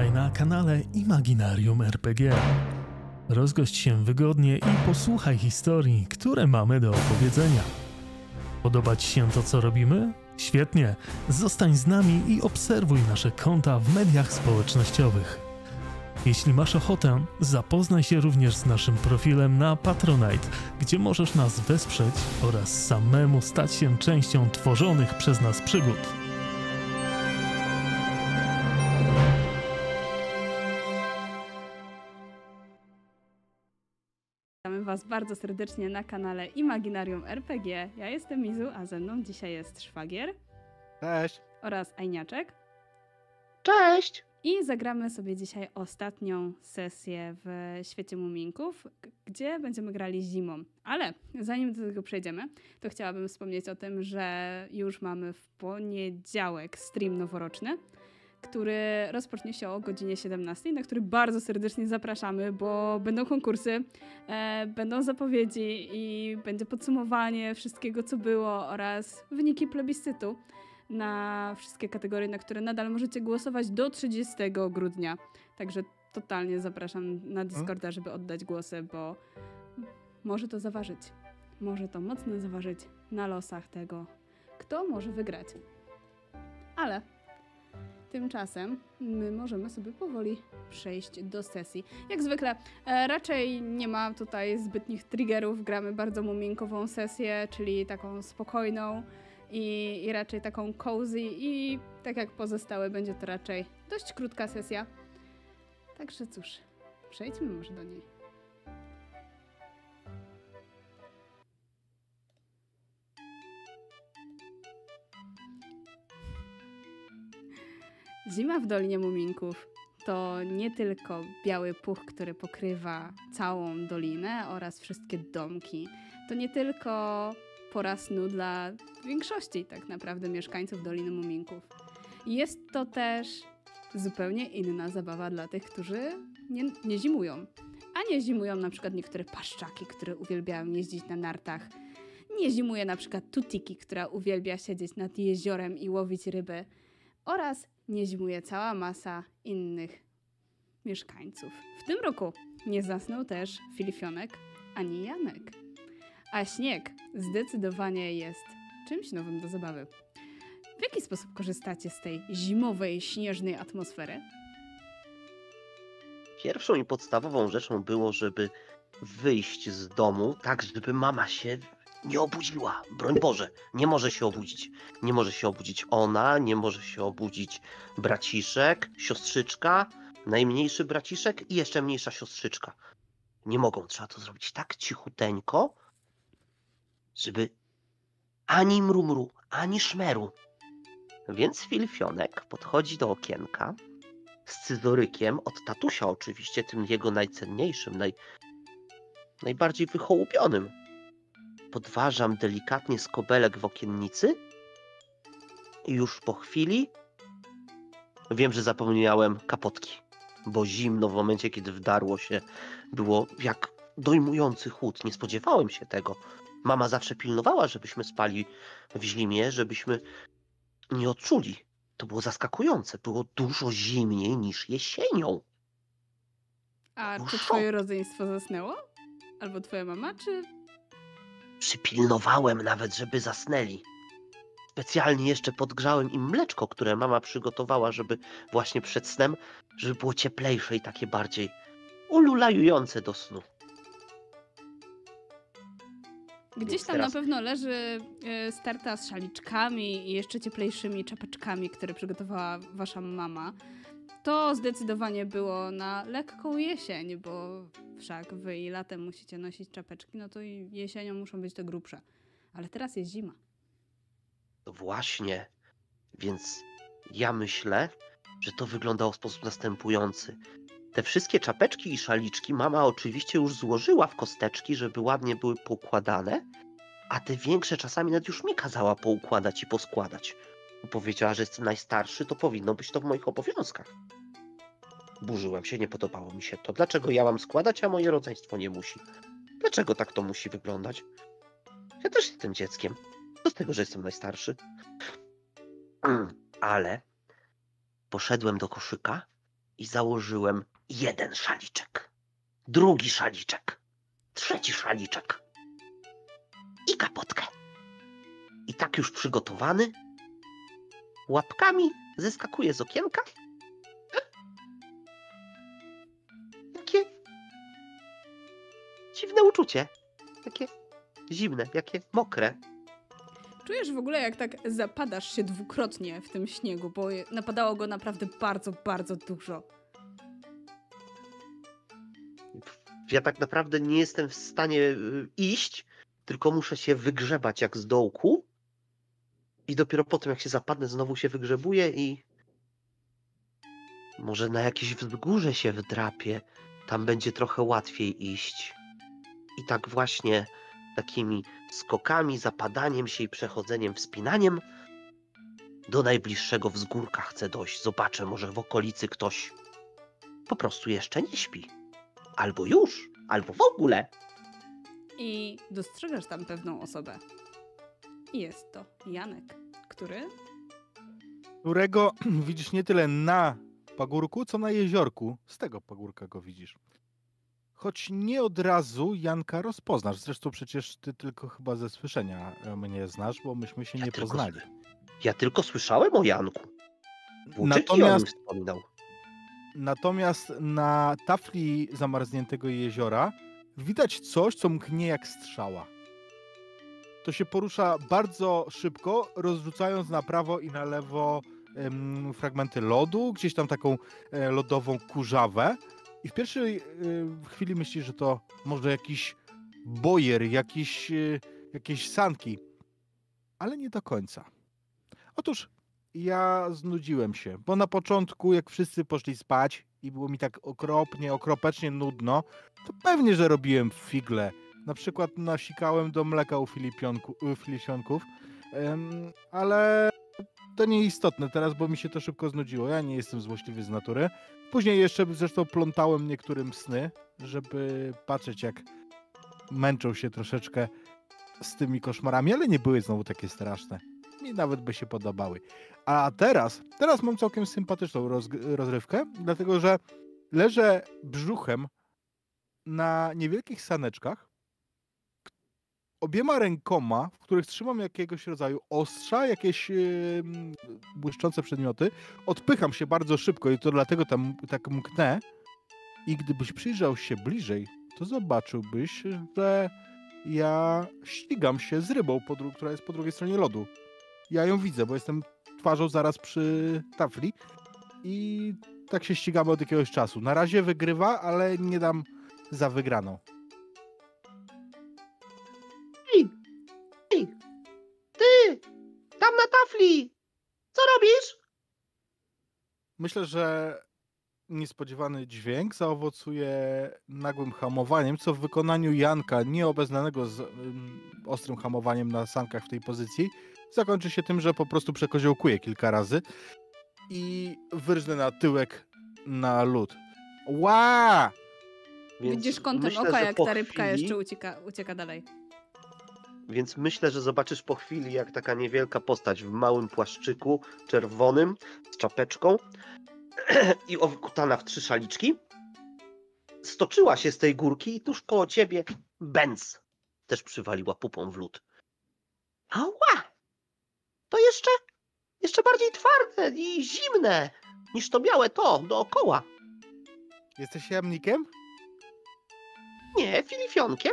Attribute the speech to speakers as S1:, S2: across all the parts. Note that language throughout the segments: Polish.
S1: Witaj na kanale Imaginarium RPG. Rozgość się wygodnie i posłuchaj historii, które mamy do opowiedzenia. Podoba Ci się to, co robimy? Świetnie! Zostań z nami i obserwuj nasze konta w mediach społecznościowych. Jeśli masz ochotę, zapoznaj się również z naszym profilem na Patronite, gdzie możesz nas wesprzeć oraz samemu stać się częścią tworzonych przez nas przygód.
S2: Was bardzo serdecznie na kanale Imaginarium RPG. Ja jestem Mizu, a ze mną dzisiaj jest Szwagier
S3: Cześć.
S2: oraz Ajniaczek.
S3: Cześć.
S2: I zagramy sobie dzisiaj ostatnią sesję w Świecie Muminków, gdzie będziemy grali zimą. Ale zanim do tego przejdziemy, to chciałabym wspomnieć o tym, że już mamy w poniedziałek stream noworoczny, który rozpocznie się o godzinie 17, na który bardzo serdecznie zapraszamy, bo będą konkursy, e, będą zapowiedzi i będzie podsumowanie wszystkiego, co było oraz wyniki plebiscytu na wszystkie kategorie, na które nadal możecie głosować do 30 grudnia. Także totalnie zapraszam na Discorda, żeby oddać głosy, bo może to zaważyć. Może to mocno zaważyć na losach tego, kto może wygrać. Ale tymczasem my możemy sobie powoli przejść do sesji. Jak zwykle, e, raczej nie ma tutaj zbytnich triggerów. Gramy bardzo muminkową sesję, czyli taką spokojną i, i raczej taką cozy i tak jak pozostałe będzie to raczej dość krótka sesja. Także cóż, przejdźmy może do niej. Zima w Dolinie Muminków to nie tylko biały puch, który pokrywa całą dolinę oraz wszystkie domki. To nie tylko pora snu dla większości tak naprawdę mieszkańców Doliny Muminków. Jest to też zupełnie inna zabawa dla tych, którzy nie, nie zimują. A nie zimują na przykład niektóre paszczaki, które uwielbiają jeździć na nartach. Nie zimuje na przykład Tutiki, która uwielbia siedzieć nad jeziorem i łowić ryby. Oraz nie zimuje cała masa innych mieszkańców. W tym roku nie zasnął też Filifionek ani Janek. A śnieg zdecydowanie jest czymś nowym do zabawy. W jaki sposób korzystacie z tej zimowej, śnieżnej atmosfery?
S3: Pierwszą i podstawową rzeczą było, żeby wyjść z domu tak, żeby mama się nie obudziła. Broń Boże, nie może się obudzić. Nie może się obudzić ona, nie może się obudzić braciszek, siostrzyczka, najmniejszy braciszek i jeszcze mniejsza siostrzyczka. Nie mogą. Trzeba to zrobić tak cichuteńko, żeby ani mrumru, ani szmeru. Więc Filfionek podchodzi do okienka z scyzorykiem od tatusia oczywiście, tym jego najcenniejszym, naj, najbardziej wychołupionym. Podważam delikatnie skobelek w okiennicy i już po chwili wiem, że zapomniałem kapotki, bo zimno w momencie, kiedy wdarło się, było jak dojmujący chłód. Nie spodziewałem się tego. Mama zawsze pilnowała, żebyśmy spali w zimie, żebyśmy nie odczuli. To było zaskakujące. Było dużo zimniej niż jesienią.
S2: A czy
S3: szok.
S2: twoje rodzeństwo zasnęło? Albo twoja mama, czy...
S3: Przypilnowałem nawet, żeby zasnęli. Specjalnie jeszcze podgrzałem im mleczko, które mama przygotowała, żeby właśnie przed snem, żeby było cieplejsze i takie bardziej ululajujące do snu.
S2: Gdzieś tam
S3: teraz-
S2: na pewno leży e, starta z szaliczkami i jeszcze cieplejszymi czapeczkami, które przygotowała wasza mama. To zdecydowanie było na lekką jesień, bo wszak wy i latem musicie nosić czapeczki, no to i jesienią muszą być to grubsze. Ale teraz jest zima.
S3: To właśnie. Więc ja myślę, że to wyglądało w sposób następujący. Te wszystkie czapeczki i szaliczki mama oczywiście już złożyła w kosteczki, żeby ładnie były poukładane, a te większe czasami nawet już mi kazała poukładać i poskładać. Powiedziała, że jestem najstarszy, to powinno być to w moich obowiązkach. Burzyłem się, nie podobało mi się to. Dlaczego ja mam składać, a moje rodzeństwo nie musi? Dlaczego tak to musi wyglądać? Ja też jestem dzieckiem. Co z tego, że jestem najstarszy? Ale poszedłem do koszyka i założyłem jeden szaliczek, drugi szaliczek, trzeci szaliczek i kapotkę. I tak już przygotowany, łapkami zeskakuję z okienka. Jakie dziwne uczucie. Takie zimne, jakie mokre.
S2: Czujesz w ogóle, jak tak zapadasz się dwukrotnie w tym śniegu, bo napadało go naprawdę bardzo, bardzo dużo.
S3: Ja tak naprawdę nie jestem w stanie y, iść, tylko muszę się wygrzebać jak z dołku. I dopiero potem, jak się zapadnę, znowu się wygrzebuję i. Może na jakieś wzgórze się wdrapię. Tam będzie trochę łatwiej iść. I tak właśnie takimi skokami, zapadaniem się i przechodzeniem, wspinaniem do najbliższego wzgórka chcę dojść. Zobaczę, może w okolicy ktoś po prostu jeszcze nie śpi. Albo już, albo w ogóle.
S2: I dostrzegasz tam pewną osobę. I jest to Janek, który
S4: którego widzisz nie tyle na pagórku, co na jeziorku. Z tego pagórka go widzisz. Choć nie od razu Janka rozpoznasz. Zresztą przecież ty tylko chyba ze słyszenia e, mnie znasz, bo myśmy się
S3: Ja
S4: nie
S3: tylko
S4: poznali.
S3: Ja tylko słyszałem o Janku. Włóczyki
S4: Natomiast,
S3: nim wspominał.
S4: natomiast na tafli zamarzniętego jeziora widać coś, co mknie jak strzała. To się porusza bardzo szybko, rozrzucając na prawo i na lewo em, fragmenty lodu, gdzieś tam taką e, lodową kurzawę. I w pierwszej e, chwili myślisz, że to może jakiś bojer, jakiś, e, jakieś sanki, ale nie do końca. Otóż ja znudziłem się, bo na początku, jak wszyscy poszli spać i było mi tak okropnie, okropecznie nudno, to pewnie, że robiłem figle. Na przykład nasikałem do mleka u, Filipionku, ale to nieistotne teraz, bo mi się to szybko znudziło. Ja nie jestem złośliwy z natury. Później jeszcze zresztą plątałem niektórym sny, żeby patrzeć jak męczą się troszeczkę z tymi koszmarami, ale nie były znowu takie straszne. Mi nawet by się podobały. A teraz, teraz mam całkiem sympatyczną rozg- rozrywkę, dlatego że leżę brzuchem na niewielkich saneczkach, obiema rękoma, w których trzymam jakiegoś rodzaju ostrza, jakieś em, błyszczące przedmioty. Odpycham się bardzo szybko i to dlatego tam tak mknę. I gdybyś przyjrzał się bliżej, to zobaczyłbyś, że ja ścigam się z rybą, która jest po drugiej stronie lodu. Ja ją widzę, bo jestem twarzą zaraz przy tafli i tak się ścigamy od jakiegoś czasu. Na razie wygrywa, ale nie dam za wygraną.
S3: Co robisz?
S4: Myślę, że niespodziewany dźwięk zaowocuje nagłym hamowaniem, co w wykonaniu Janka, nieobeznanego z ym, ostrym hamowaniem na sankach w tej pozycji, zakończy się tym, że po prostu przekoziołkuje kilka razy i wyrżnę na tyłek na lód. Ła!
S2: Widzisz kątem
S3: myślę,
S2: oka, jak ta rybka
S3: chwili-
S2: jeszcze ucieka, ucieka dalej.
S3: Więc myślę, że zobaczysz po chwili, jak taka niewielka postać w małym płaszczyku czerwonym z czapeczką i owkutana w trzy szaliczki stoczyła się z tej górki i tuż koło ciebie Benz też przywaliła pupą w lód. Ała! To jeszcze, jeszcze bardziej twarde i zimne niż to białe to dookoła.
S4: Jesteś jamnikiem?
S3: Nie, filifionkiem.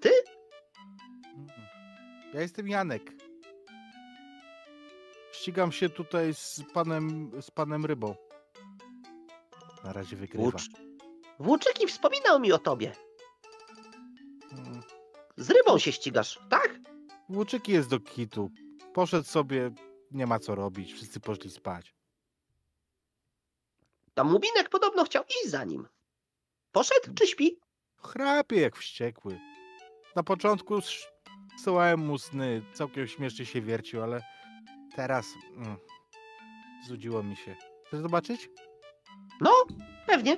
S3: Ty?
S4: Ja jestem Janek. Ścigam się tutaj z panem, z panem Rybą. Na razie wygrywa.
S3: Włócz... Włóczyki wspominał mi o tobie.
S4: Mm.
S3: Z rybą się ścigasz, tak?
S4: Włóczyki jest do kitu. Poszedł sobie, nie ma co robić, wszyscy poszli spać.
S3: Tam Mubinek podobno chciał iść za nim. Poszedł czy śpi?
S4: Chrapie jak wściekły. Na początku zsyłałem mu sny, całkiem śmiesznie się wiercił, ale teraz mm, zudziło mi się. Chcesz zobaczyć?
S3: No, pewnie.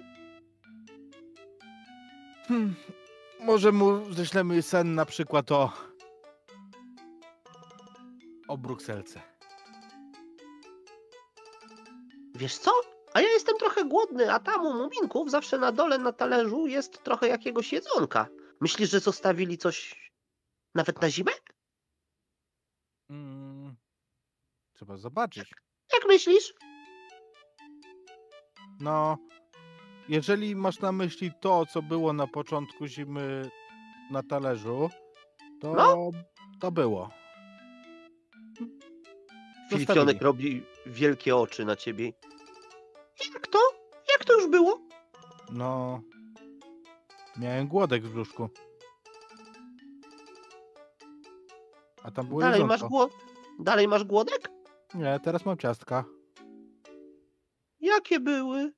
S4: Hmm, może mu ześlemy sen na przykład o... o Brukselce.
S3: Wiesz co? A ja jestem trochę głodny, a tam u muminków zawsze na dole na talerzu jest trochę jakiegoś jedzonka. Myślisz, że zostawili coś nawet na zimę?
S4: Mm, trzeba zobaczyć.
S3: Jak myślisz?
S4: No, jeżeli masz na myśli to, co było na początku zimy na talerzu, to,
S3: No.
S4: to było.
S3: Filipionek robi wielkie oczy na ciebie. Jak to? Jak to już było?
S4: No, miałem głodek w brzuszku. A tam było
S3: Dalej masz,
S4: jedzonko.
S3: głod... Dalej masz głodek?
S4: Nie, teraz mam ciastka.
S3: Jakie były?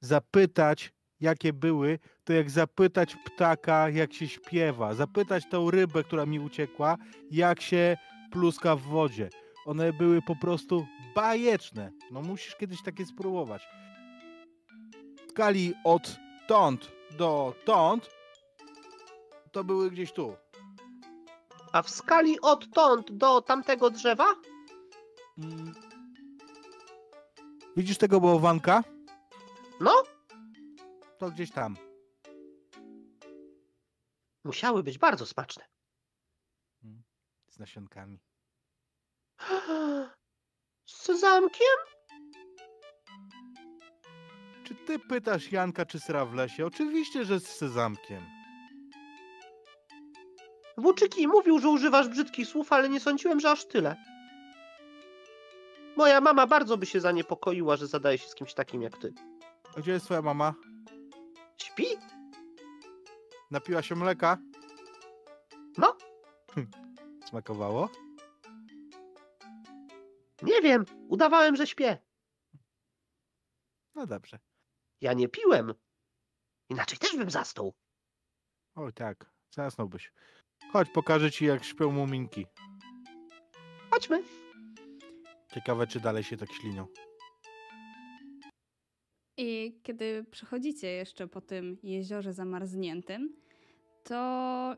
S4: Zapytać, jakie były, to jak zapytać ptaka, jak się śpiewa. Zapytać tą rybę, która mi uciekła, jak się pluska w wodzie. One były po prostu bajeczne. No musisz kiedyś takie spróbować. W skali od tąd do tąd, to były gdzieś tu.
S3: A w skali odtąd do tamtego drzewa?
S4: Mm. Widzisz tego bałwanka?
S3: No,
S4: To gdzieś tam.
S3: musiały być bardzo smaczne.
S4: Z nasionkami.
S3: Z sezamkiem?
S4: Czy ty pytasz Janka, czy sra w lesie? Oczywiście, że z sezamkiem.
S3: Włóczyki mówił, że używasz brzydkich słów, ale nie sądziłem, że aż tyle. Moja mama bardzo by się zaniepokoiła, że zadaje się z kimś takim jak ty.
S4: A gdzie jest twoja mama?
S3: Śpi?
S4: Napiła się mleka?
S3: No,
S4: Smakowało?
S3: nie wiem. Udawałem, że śpię.
S4: No dobrze.
S3: Ja nie piłem. Inaczej też bym zasnął.
S4: Oj tak, zasnąłbyś. Chodź, pokażę ci jak śpią muminki.
S3: Chodźmy.
S4: Ciekawe, czy dalej się tak ślinią.
S2: I kiedy przechodzicie jeszcze po tym jeziorze zamarzniętym, to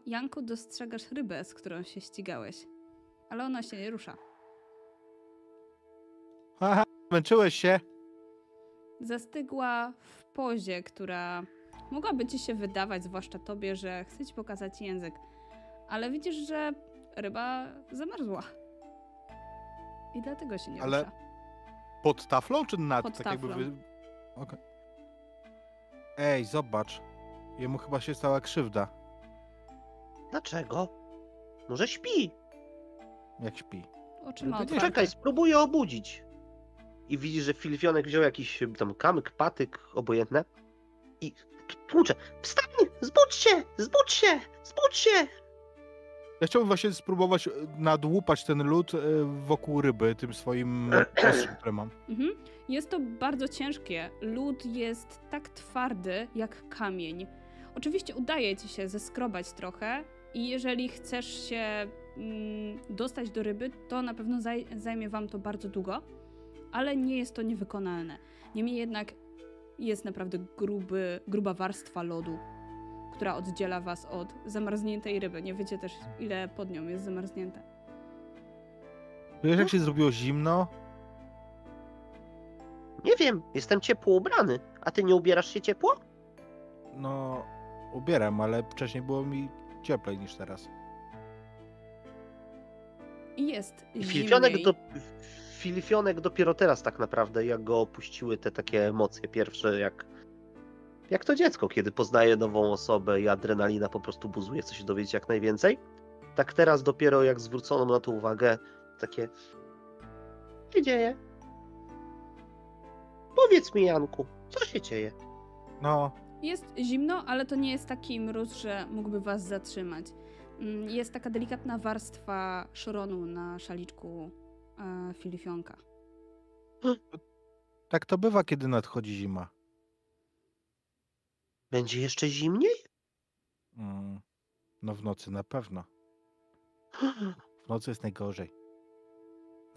S2: Janku dostrzegasz rybę, z którą się ścigałeś. Ale ona się nie rusza.
S4: Haha, męczyłeś się?
S2: Zastygła w pozie, która mogłaby ci się wydawać, zwłaszcza tobie, że chce ci pokazać język. Ale widzisz, że ryba zamarzła. I dlatego się nie
S4: Ale
S2: rusza.
S4: Pod taflą czy nad?
S2: Pod
S4: tak jakby
S2: taflą.
S4: wy... Okej. Ej, zobacz. Jemu chyba się stała krzywda,
S3: Dlaczego? Może śpi.
S4: jak śpi.
S2: Otwarte.
S3: Czekaj, spróbuję obudzić. I widzisz, że Filifionek wziął jakiś tam kamyk, patyk, obojętne. I tłucze. Wstań! Zbudź się! Zbudź się! Zbudź się!
S4: Ja chciałbym właśnie spróbować e, nadłupać ten lód e, wokół ryby tym swoim ostrzem, które mam.
S2: Mhm. Jest to bardzo ciężkie. Lód jest tak twardy jak kamień. Oczywiście udaje ci się zeskrobać trochę i jeżeli chcesz się mm, dostać do ryby, to na pewno zaj- zajmie wam to bardzo długo, ale nie jest to niewykonalne. Niemniej jednak jest naprawdę gruby, gruba warstwa lodu, która oddziela was od zamarzniętej ryby. Nie wiecie też, ile pod nią jest zamarznięte.
S4: Wiesz, jak się zrobiło zimno?
S3: Nie wiem, jestem ciepło ubrany. A ty nie ubierasz się ciepło?
S4: No, ubieram, ale wcześniej było mi cieplej niż teraz.
S2: I jest
S3: I
S2: zimniej.
S3: Do... Filifionek dopiero teraz tak naprawdę, jak go opuściły te takie emocje pierwsze, jak... Jak to dziecko, kiedy poznaje nową osobę i adrenalina po prostu buzuje, chce się dowiedzieć jak najwięcej. Tak teraz dopiero jak zwrócono na to uwagę, takie... Co się dzieje? Powiedz mi, Janku, co się dzieje?
S4: No,
S2: Jest zimno, ale to nie jest taki mróz, że mógłby was zatrzymać. Mm, Jest taka delikatna warstwa szoronu na szaliczku e, filifionka.
S4: tak to bywa, kiedy nadchodzi zima.
S3: Będzie jeszcze zimniej?
S4: Mm, no w nocy na pewno. W nocy jest najgorzej.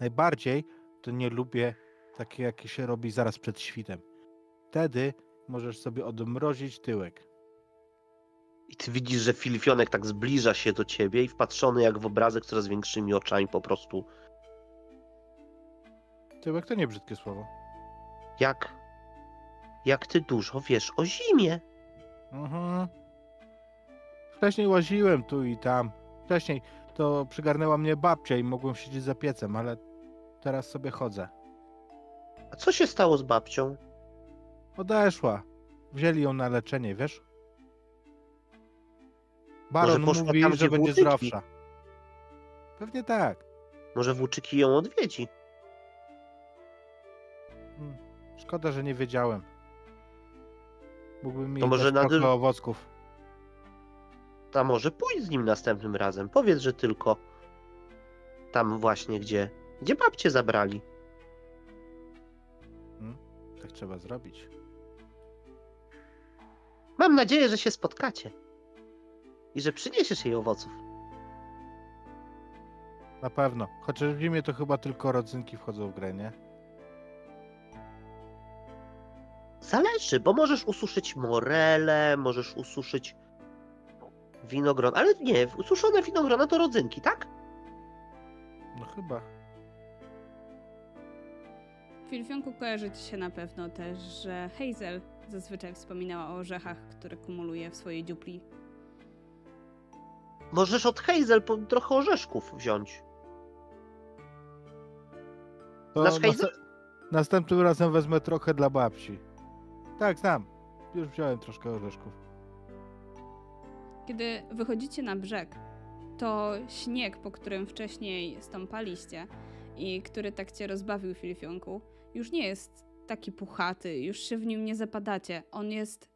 S4: Najbardziej to nie lubię takie, jakie się robi zaraz przed świtem. Wtedy możesz sobie odmrozić tyłek.
S3: I ty widzisz, że Filifionek tak zbliża się do ciebie i wpatrzony jak w obrazek coraz większymi oczami po prostu
S4: Tyłek to nie brzydkie słowo.
S3: Jak, jak ty dużo wiesz o zimie.
S4: Mhm. Wcześniej łaziłem tu i tam. Wcześniej to przygarnęła mnie babcia i mogłem siedzieć za piecem, ale teraz sobie chodzę.
S3: A co się stało z babcią?
S4: Odeszła. Wzięli ją na leczenie, wiesz? Baron
S3: poszła
S4: mówi,
S3: tam,
S4: że
S3: gdzie
S4: będzie
S3: włóczyki?
S4: zdrowsza. Pewnie tak.
S3: Może Włóczyki ją odwiedzi?
S4: Szkoda, że nie wiedziałem. Mógłbym mi
S3: To może
S4: dać
S3: na
S4: trochę
S3: dy-
S4: owocków.
S3: A może pójdź z nim następnym razem. Powiedz, że tylko tam właśnie, gdzie, gdzie babcie zabrali.
S4: Tak trzeba zrobić.
S3: Mam nadzieję, że się spotkacie. I że przyniesiesz jej owoców.
S4: Na pewno. Chociaż w zimie to chyba tylko rodzynki wchodzą w grę, nie?
S3: Zależy, bo możesz ususzyć morele, możesz ususzyć winogron. Ale nie, ususzone winogrona to rodzynki, tak?
S4: No chyba.
S2: W Filfionku kojarzy ci się na pewno też, że Hazel zazwyczaj wspominała o orzechach, które kumuluje w swojej dziupli.
S3: Możesz od Hazel po, trochę orzeszków wziąć.
S4: To
S3: Znasz Hazel?
S4: następ- następnym razem wezmę trochę dla babci. Tak, znam. Już wziąłem troszkę orzeszków.
S2: Kiedy wychodzicie na brzeg, to śnieg, po którym wcześniej stąpaliście i który tak cię rozbawił w Filfionku, już nie jest taki puchaty, już się w nim nie zapadacie. On jest,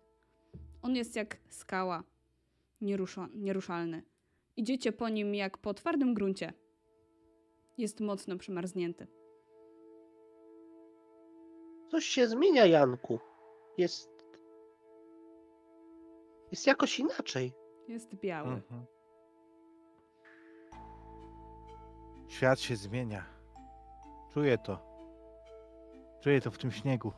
S2: on jest jak skała, nierusza, nieruszalny. Idziecie po nim jak po twardym gruncie. Jest mocno przymarznięty.
S3: Coś się zmienia, Janku. Jest. Jest jakoś inaczej.
S2: Jest biały.
S4: Mhm. Świat się zmienia. Czuję to. Czuję to w tym śniegu.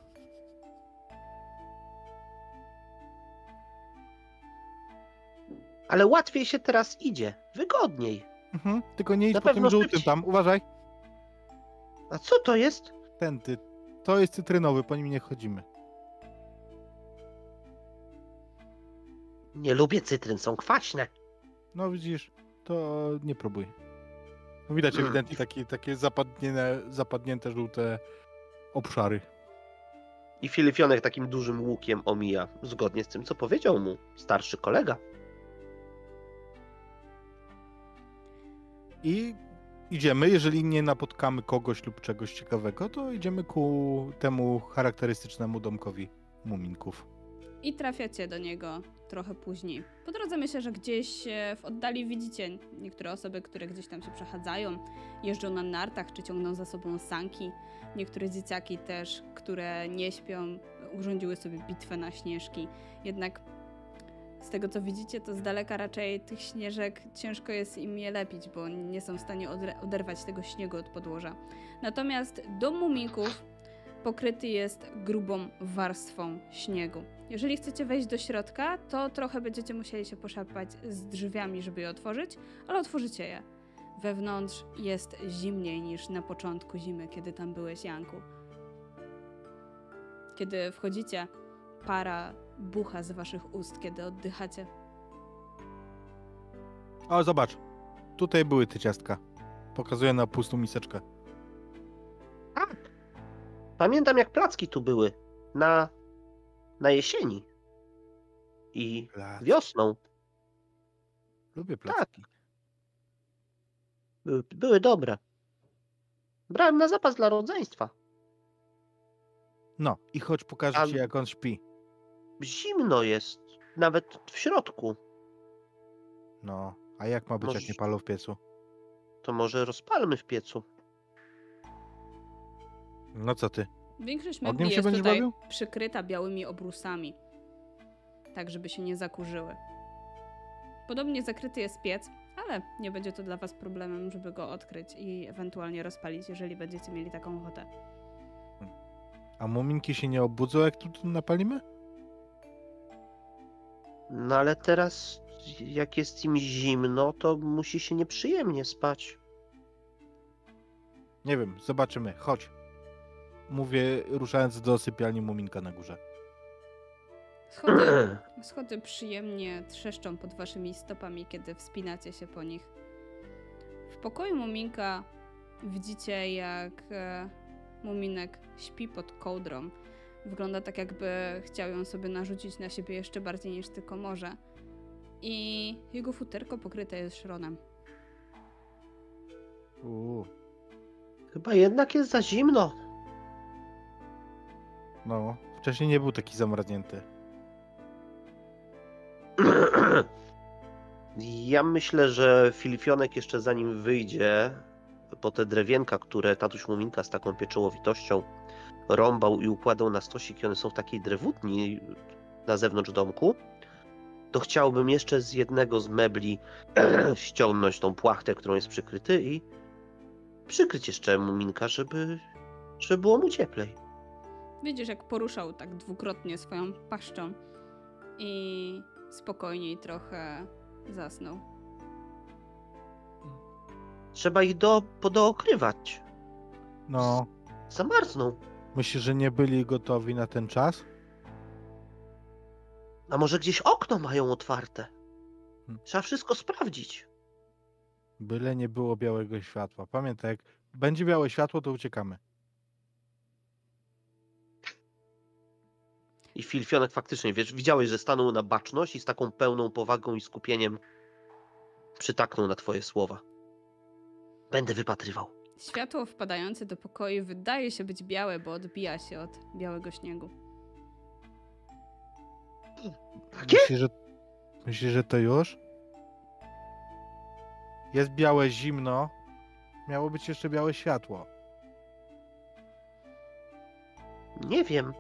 S3: Ale łatwiej się teraz idzie. Wygodniej.
S4: Mhm. Tylko nie idź
S3: Na
S4: po tym
S3: pewno
S4: żółtym
S3: szybciej.
S4: tam. Uważaj.
S3: A co to jest?
S4: Ten ty. To jest cytrynowy, po nim nie chodzimy.
S3: Nie lubię cytryn, są kwaśne.
S4: No widzisz, to nie próbuj. No Widać
S3: Mm.
S4: ewidentnie takie, takie zapadnięte, zapadnięte żółte obszary.
S3: I Filifionek takim dużym łukiem omija, zgodnie z tym, co powiedział mu starszy kolega.
S4: I idziemy, jeżeli nie napotkamy kogoś lub czegoś ciekawego, to idziemy ku temu charakterystycznemu domkowi muminków.
S2: I trafiacie do niego trochę później. Po drodze myślę, że gdzieś e, w oddali widzicie niektóre osoby, które gdzieś tam się przechadzają, jeżdżą na nartach czy ciągną za sobą sanki. Niektóre dzieciaki też, które nie śpią, urządziły sobie bitwę na śnieżki. Jednak z tego co widzicie, to z daleka raczej tych śnieżek ciężko jest im je lepić, bo nie są w stanie oderwać tego śniegu od podłoża. Natomiast dom muminków pokryty jest grubą warstwą śniegu. Jeżeli chcecie wejść do środka, to trochę będziecie musieli się poszarpać z drzwiami, żeby je otworzyć, ale otworzycie je. Wewnątrz jest zimniej niż na początku zimy, kiedy tam byłeś, Janku. Kiedy wchodzicie, para bucha z waszych ust, kiedy oddychacie.
S4: O, zobacz. Tutaj były te ciastka. Pokazuję na pustą miseczkę.
S3: Tak. Pamiętam, jak placki tu były. Na, na jesieni. I
S4: Placki.
S3: wiosną.
S4: Lubię
S3: Tak.
S4: placki.
S3: Były, były dobre. Brałem na zapas dla rodzeństwa.
S4: No i chodź pokażę
S3: A-
S4: ci jak on śpi.
S3: Zimno jest. Nawet w środku.
S4: No, a jak ma być jak
S3: Możesz-
S4: nie palą w piecu?
S3: To może rozpalmy w piecu.
S4: No co ty?
S2: Większość mebli
S4: się
S2: jest tutaj
S4: bawił?
S2: przykryta białymi obrusami, tak żeby się nie zakurzyły. Podobnie zakryty jest piec, ale nie będzie to dla Was problemem, żeby go odkryć i ewentualnie rozpalić, jeżeli będziecie mieli taką ochotę.
S4: A muminki się nie obudzą jak tu, tu napalimy?
S3: No ale teraz, jak jest im zimno, to musi się nieprzyjemnie spać.
S4: Nie wiem, zobaczymy. Chodź. Mówię, ruszając do sypialni Muminka na górze.
S2: Schody, schody przyjemnie trzeszczą pod waszymi stopami, kiedy wspinacie się po nich. W pokoju Muminka widzicie, jak e, Muminek śpi pod kołdrą. Wygląda tak, jakby chciał ją sobie narzucić na siebie jeszcze bardziej niż tylko może. I jego futerko pokryte jest szronem.
S4: Uuu,
S3: Chyba jednak jest za zimno.
S4: No, wcześniej nie był taki zamarznięty.
S3: Ja myślę, że Filifionek jeszcze zanim wyjdzie po te drewienka, które tatuś Muminka z taką pieczołowitością rąbał i układał na stosik i one są w takiej drewutni na zewnątrz domku, to chciałbym jeszcze z jednego z mebli ściągnąć tą płachtę, którą jest przykryty i przykryć jeszcze Muminka, żeby, żeby było mu cieplej.
S2: Widzisz, jak poruszał tak dwukrotnie swoją paszczą i spokojniej trochę zasnął.
S3: Trzeba ich do, podookrywać.
S4: No,
S3: Zamarzną.
S4: myślisz, że nie byli gotowi na ten czas?
S3: A może gdzieś okno mają otwarte?
S4: Hmm.
S3: Trzeba wszystko sprawdzić.
S4: Byle nie było białego światła. Pamiętaj, jak będzie białe światło, to uciekamy.
S3: I Filfionek faktycznie, wiesz, widziałeś, że stanął na baczność i z taką pełną powagą i skupieniem przytaknął na twoje słowa. Będę wypatrywał.
S2: Światło wpadające do pokoju wydaje się być białe, bo odbija się od białego śniegu.
S3: Takie?
S4: Myślisz, że, myślisz, że to już? Jest białe zimno. Miało być jeszcze białe światło.
S3: Nie wiem.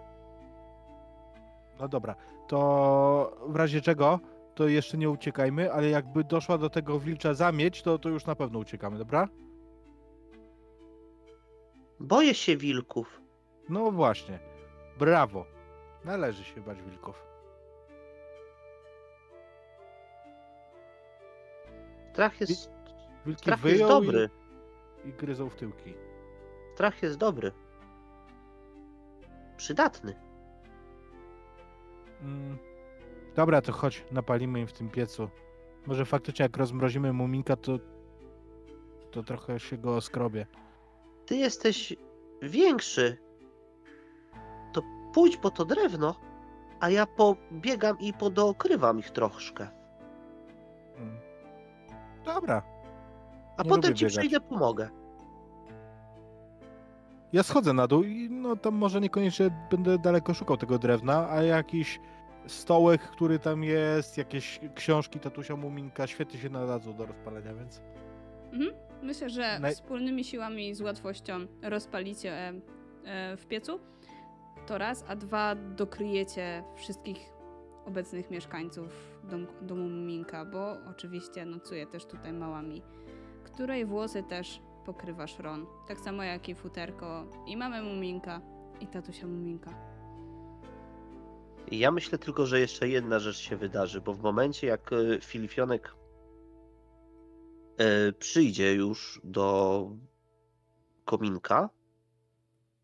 S4: No dobra, to w razie czego, to jeszcze nie uciekajmy, ale jakby doszła do tego wilcza zamieć, to, to już na pewno uciekamy, dobra?
S3: Boję się wilków.
S4: No właśnie. Brawo. Należy się bać wilków.
S3: Strach jest,
S4: Wilki
S3: strach jest
S4: wyją
S3: dobry.
S4: i, i gryzą w tyłki.
S3: Strach jest dobry. Przydatny.
S4: Mm. Dobra, to chodź, napalimy im w tym piecu. Może faktycznie jak rozmrozimy muminka, to to trochę się go skrobie.
S3: Ty jesteś większy. To pójdź po to drewno, a ja pobiegam i podookrywam ich troszkę.
S4: Mm. Dobra.
S3: A
S4: Nie
S3: potem ci
S4: biegać.
S3: przyjdę, pomogę.
S4: Ja schodzę na dół i no tam może niekoniecznie będę daleko szukał tego drewna, a jakiś stołek, który tam jest, jakieś książki tatusia Muminka świetnie się nadadzą do rozpalenia, więc
S2: Mhm. Myślę, że
S4: Naj-
S2: wspólnymi siłami z łatwością rozpalicie e, e, w piecu. To raz, a dwa dokryjecie wszystkich obecnych mieszkańców dom, domu Minka, bo oczywiście nocuje też tutaj małami, której włosy też pokrywa szron. Tak samo jak i futerko i mamy Muminka i tatusia Muminka.
S3: Ja myślę tylko, że jeszcze jedna rzecz się wydarzy, bo w momencie jak e, Filifionek e, przyjdzie już do kominka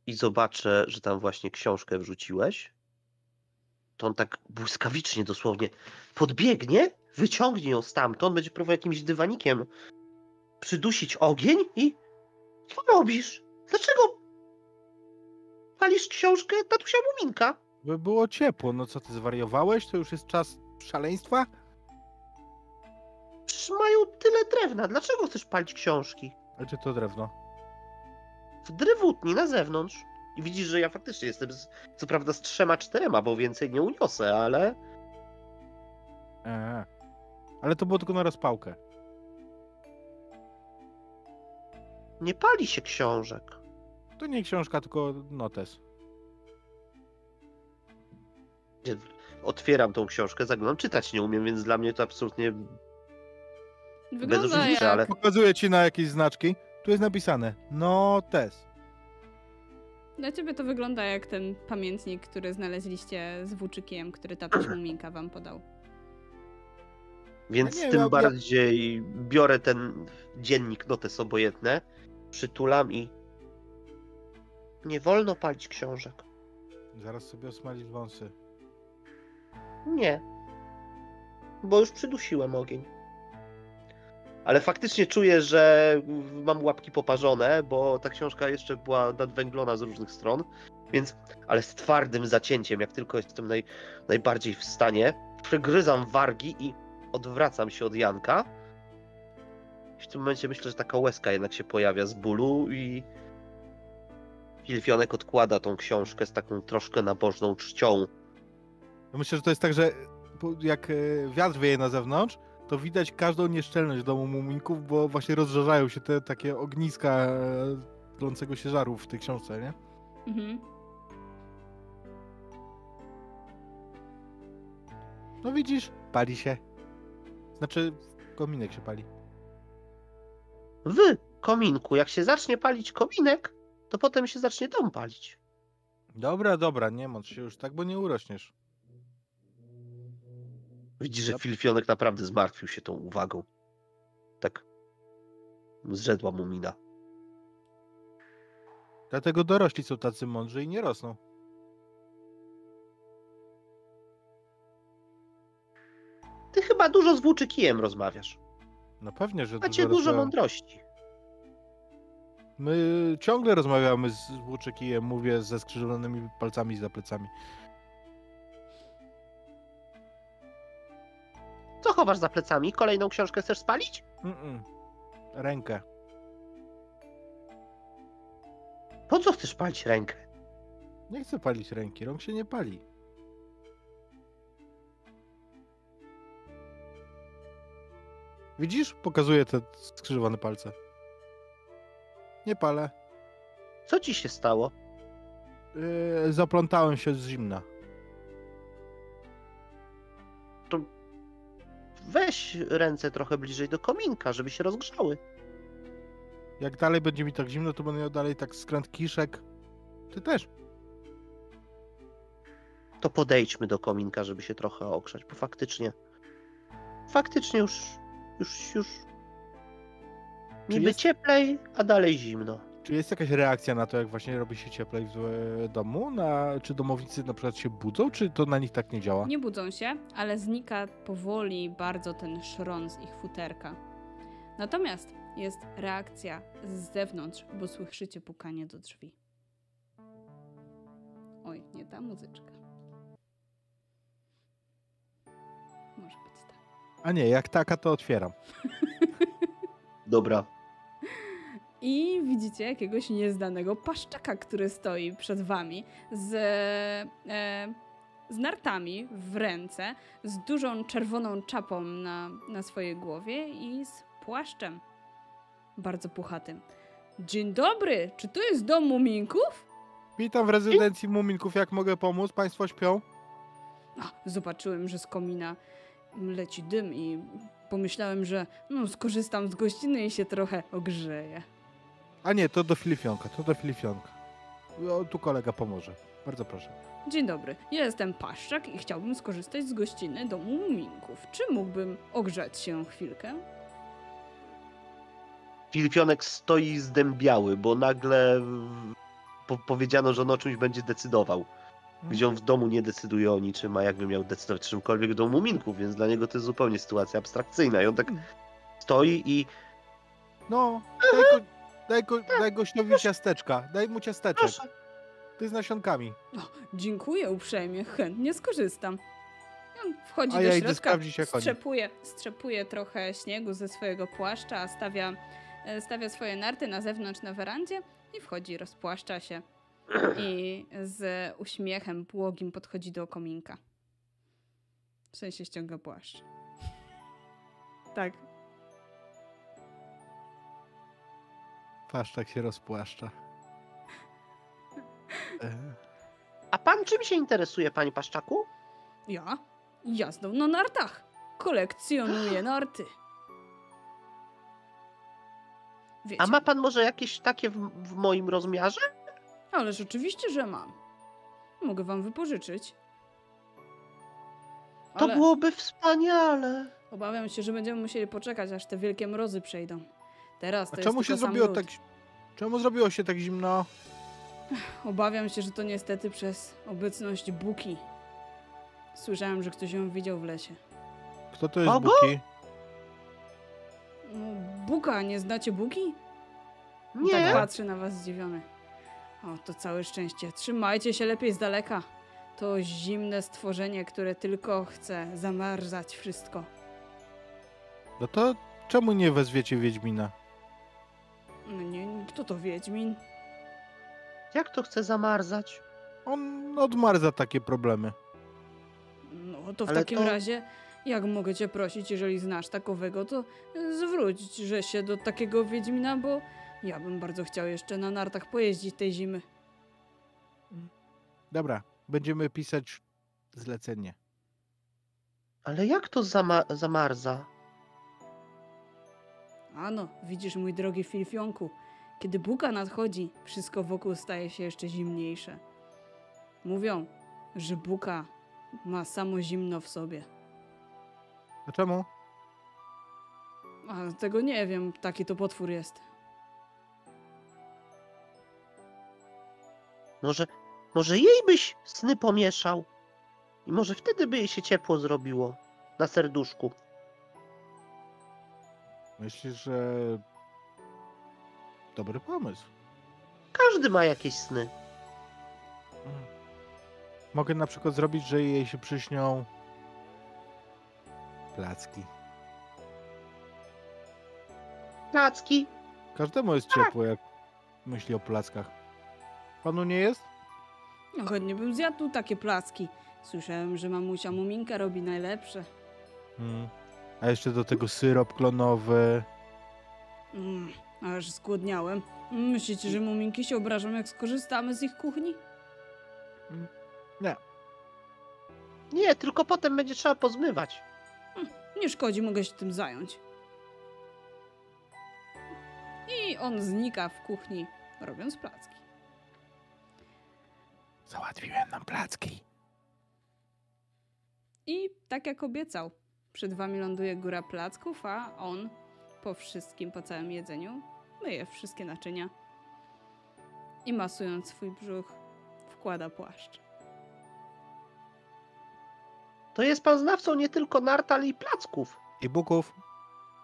S3: i zobaczę, że tam właśnie książkę wrzuciłeś, to on tak błyskawicznie dosłownie podbiegnie, wyciągnie ją stamtąd, będzie próbował jakimś dywanikiem przydusić ogień i co robisz? Dlaczego palisz książkę tatusia Muminka?
S4: By było ciepło. No co ty zwariowałeś? To już jest czas szaleństwa?
S3: Przecież mają tyle drewna. Dlaczego chcesz palić książki?
S4: Ale czy to drewno?
S3: W drewutni na zewnątrz. I widzisz, że ja faktycznie jestem z, co prawda z trzema, czterema, bo więcej nie uniosę, ale
S4: Eee. Ale to było tylko na rozpałkę.
S3: nie pali się książek.
S4: To nie książka, tylko notes.
S3: Gdzie Otwieram tą książkę, zaglądam. Czytać nie umiem, więc dla mnie to absolutnie
S2: Wygląda jak
S3: ale-
S4: Pokazuję ci na jakieś znaczki. Tu jest napisane notes.
S2: Dla ciebie to wygląda jak ten pamiętnik, który znaleźliście z włóczykiem, który tatuś Muminka wam podał.
S3: Więc
S4: Ja nie,
S3: tym
S4: ja- ja-
S3: bardziej biorę ten dziennik, notes obojętne, przytulam i Nie wolno palić książek.
S4: Zaraz sobie osmalisz wąsy.
S3: Nie. Bo już przydusiłem ogień. Ale faktycznie czuję, że mam łapki poparzone, bo ta książka jeszcze była nadwęglona z różnych stron. Więc, ale z twardym zacięciem, jak tylko jestem naj, najbardziej w stanie, przegryzam wargi i odwracam się od Janka. W tym momencie myślę, że taka łezka jednak się pojawia z bólu i Filfionek odkłada tą książkę z taką troszkę nabożną czcią.
S4: No myślę, że to jest tak, że jak e, wiatr wieje na zewnątrz, to widać każdą nieszczelność domu muminków, bo właśnie rozżarzają się te takie ogniska e, tlącego się żaru w tej książce, nie?
S2: Mhm.
S4: No widzisz, pali się. Znaczy, kominek się pali.
S3: w kominku. Jak się zacznie palić kominek, to potem się zacznie dom palić.
S4: Dobra, dobra, nie mącz się już tak, bo nie urośniesz.
S3: Widzisz, że. Filfionek naprawdę zmartwił się tą uwagą. Tak zrzedła mu mina.
S4: Dlatego dorośli są tacy mądrzy i nie rosną.
S3: Ty chyba dużo z włóczykijem rozmawiasz.
S4: No pewnie, że
S3: Macie
S4: dużo
S3: dużo mądrości.
S4: My ciągle rozmawiamy z Włóczykijem, mówię ze skrzyżowanymi palcami za plecami.
S3: Chowasz za plecami? Kolejną książkę chcesz spalić?
S4: Mm-mm. Rękę.
S3: Po co chcesz palić rękę?
S4: Nie chcę palić ręki, rąk się nie pali. Widzisz? Pokazuję te skrzyżowane palce. Nie palę.
S3: Co ci się stało?
S4: Yy, zaplątałem się z zimna.
S3: Weź ręce trochę bliżej do kominka, żeby się rozgrzały.
S4: Jak dalej będzie mi tak zimno, to będę miał dalej tak skręt kiszek. Ty też.
S3: To podejdźmy do kominka, żeby się trochę ogrzać, bo faktycznie. Faktycznie już. Już, już. Niby
S4: jest-
S3: cieplej, a dalej zimno.
S4: Czy jest jakaś reakcja na to, jak właśnie robi się cieplej w e, domu? Na, czy domownicy na przykład się budzą, czy to na nich tak nie działa?
S2: Nie budzą się, ale znika powoli bardzo ten szron z ich futerka. Natomiast jest reakcja z zewnątrz, bo słyszycie pukanie do drzwi. Oj, nie ta muzyczka. Może być tak.
S4: A nie, jak taka, to otwieram.
S3: Dobra.
S2: I widzicie jakiegoś nieznanego paszczaka, który stoi przed wami z, e, z nartami w ręce, z dużą czerwoną czapą na, na swojej głowie i z płaszczem bardzo puchatym. Dzień dobry, czy to jest dom muminków?
S4: Witam w rezydencji Muminków, jak mogę pomóc? Państwo śpią?
S2: Zobaczyłem, że z komina leci dym i pomyślałem, że no, skorzystam z gościny i się trochę ogrzeję.
S4: A nie, to do Filifionka, to do Filifionka. O, tu kolega pomoże. Bardzo proszę.
S2: Dzień dobry, ja jestem Paszczak i chciałbym skorzystać z gościny domu Muminków. Czy mógłbym ogrzać się chwilkę?
S3: Filipionek stoi zdębiały, bo nagle po powiedziano, że on o czymś będzie decydował. Gdzie on w domu nie decyduje o niczym, a jakby miał decydować o czymkolwiek w domu muminków, więc dla niego to jest zupełnie sytuacja abstrakcyjna. I on tak stoi i
S4: No, go, daj, go, daj gościowi ciasteczka. Daj mu ciasteczek.
S3: proszę,
S4: Ty z nasionkami.
S2: Dziękuję uprzejmie, chętnie skorzystam. On wchodzi
S4: A
S2: do
S4: ja
S2: środka, strzepuje, strzepuje trochę śniegu ze swojego płaszcza, stawia, e, stawia swoje narty na zewnątrz na werandzie i wchodzi, rozpłaszcza się i z uśmiechem błogim podchodzi do kominka. W sensie ściąga płaszcz. Tak.
S4: Paszczak się rozpłaszcza. E,
S3: a pan czym się interesuje, panie Paszczaku?
S2: Ja? Jazdą na nartach. Kolekcjonuję narty. Wiecie,
S3: A ma pan może jakieś takie w, w moim rozmiarze?
S2: Ależ oczywiście, że mam. Mogę wam wypożyczyć.
S3: To
S2: Ale
S3: byłoby wspaniale.
S2: obawiam się, że będziemy musieli poczekać, aż te wielkie mrozy przejdą. Teraz to
S4: A
S2: jest
S4: czemu
S2: tylko
S4: się
S2: sam
S4: zrobiło
S2: lód.
S4: tak... Czemu zrobiło się tak zimno?
S2: Obawiam się, że to niestety przez obecność Buki. Słyszałem, że ktoś ją widział w lesie.
S4: Kto to jest
S3: Kogo?
S4: Buki?
S2: No, Buka, nie znacie Buki? Tak
S3: Nie,
S2: patrzy na was zdziwiony. O, to całe szczęście. Trzymajcie się lepiej z daleka. To zimne stworzenie, które tylko chce zamarzać wszystko.
S4: No to czemu nie wezwiecie Wiedźmina?
S2: No nie, kto to Wiedźmin?
S3: jak to chce zamarzać?
S4: On odmarza takie problemy.
S2: No to w
S3: Ale
S2: takim
S3: to-
S2: razie, jak mogę cię prosić, jeżeli znasz takowego, to zwróć że się do takiego Wiedźmina, bo ja bym bardzo chciał jeszcze na nartach pojeździć tej zimy.
S4: Dobra, będziemy pisać zlecenie.
S3: Ale jak to zama zamarza?
S2: Ano, widzisz, mój drogi Filfionku, kiedy buka nadchodzi, wszystko wokół staje się jeszcze zimniejsze. Mówią, że buka ma samo zimno w sobie.
S4: A czemu?
S2: A tego nie wiem, taki to potwór jest.
S3: Może, może jej byś sny pomieszał? I może wtedy by jej się ciepło zrobiło na serduszku.
S4: Myślisz, że dobry pomysł.
S3: Każdy ma jakieś sny.
S4: Mm. Mogę na przykład zrobić, że jej się przyśnią placki.
S3: Placki.
S4: Każdemu jest ciepło, jak myśli o plackach. Panu nie jest?
S2: No chętnie bym zjadł takie placki. Słyszałem, że mamusia Muminka robi najlepsze.
S4: Mm. A jeszcze do tego syrop klonowy.
S2: Mm, aż zgłodniałem. Myślicie, że Muminki się obrażą, jak skorzystamy z ich kuchni?
S3: Nie, tylko potem będzie trzeba pozmywać.
S2: Nie szkodzi, mogę się tym zająć. I on znika w kuchni, robiąc placki.
S4: Załatwiłem nam placki.
S2: I tak jak obiecał, przed wami ląduje góra placków, a on po wszystkim, po całym jedzeniu, myje wszystkie naczynia i masując swój brzuch, wkłada płaszcz.
S3: To jest pan znawcą nie tylko nart, ale i placków.
S4: I buków.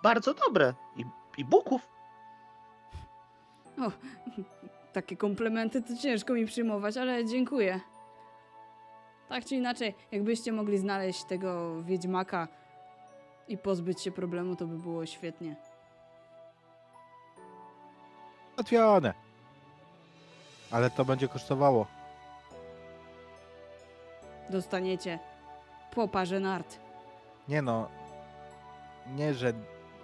S3: Bardzo dobre. I, i buków.
S2: O, takie komplementy to ciężko mi przyjmować, ale dziękuję. Tak czy inaczej, jakbyście mogli znaleźć tego wiedźmaka i pozbyć się problemu, to by było świetnie.
S4: Załatwione. Ale to będzie kosztowało.
S2: Dostaniecie po parze nart.
S4: Nie no. Nie, że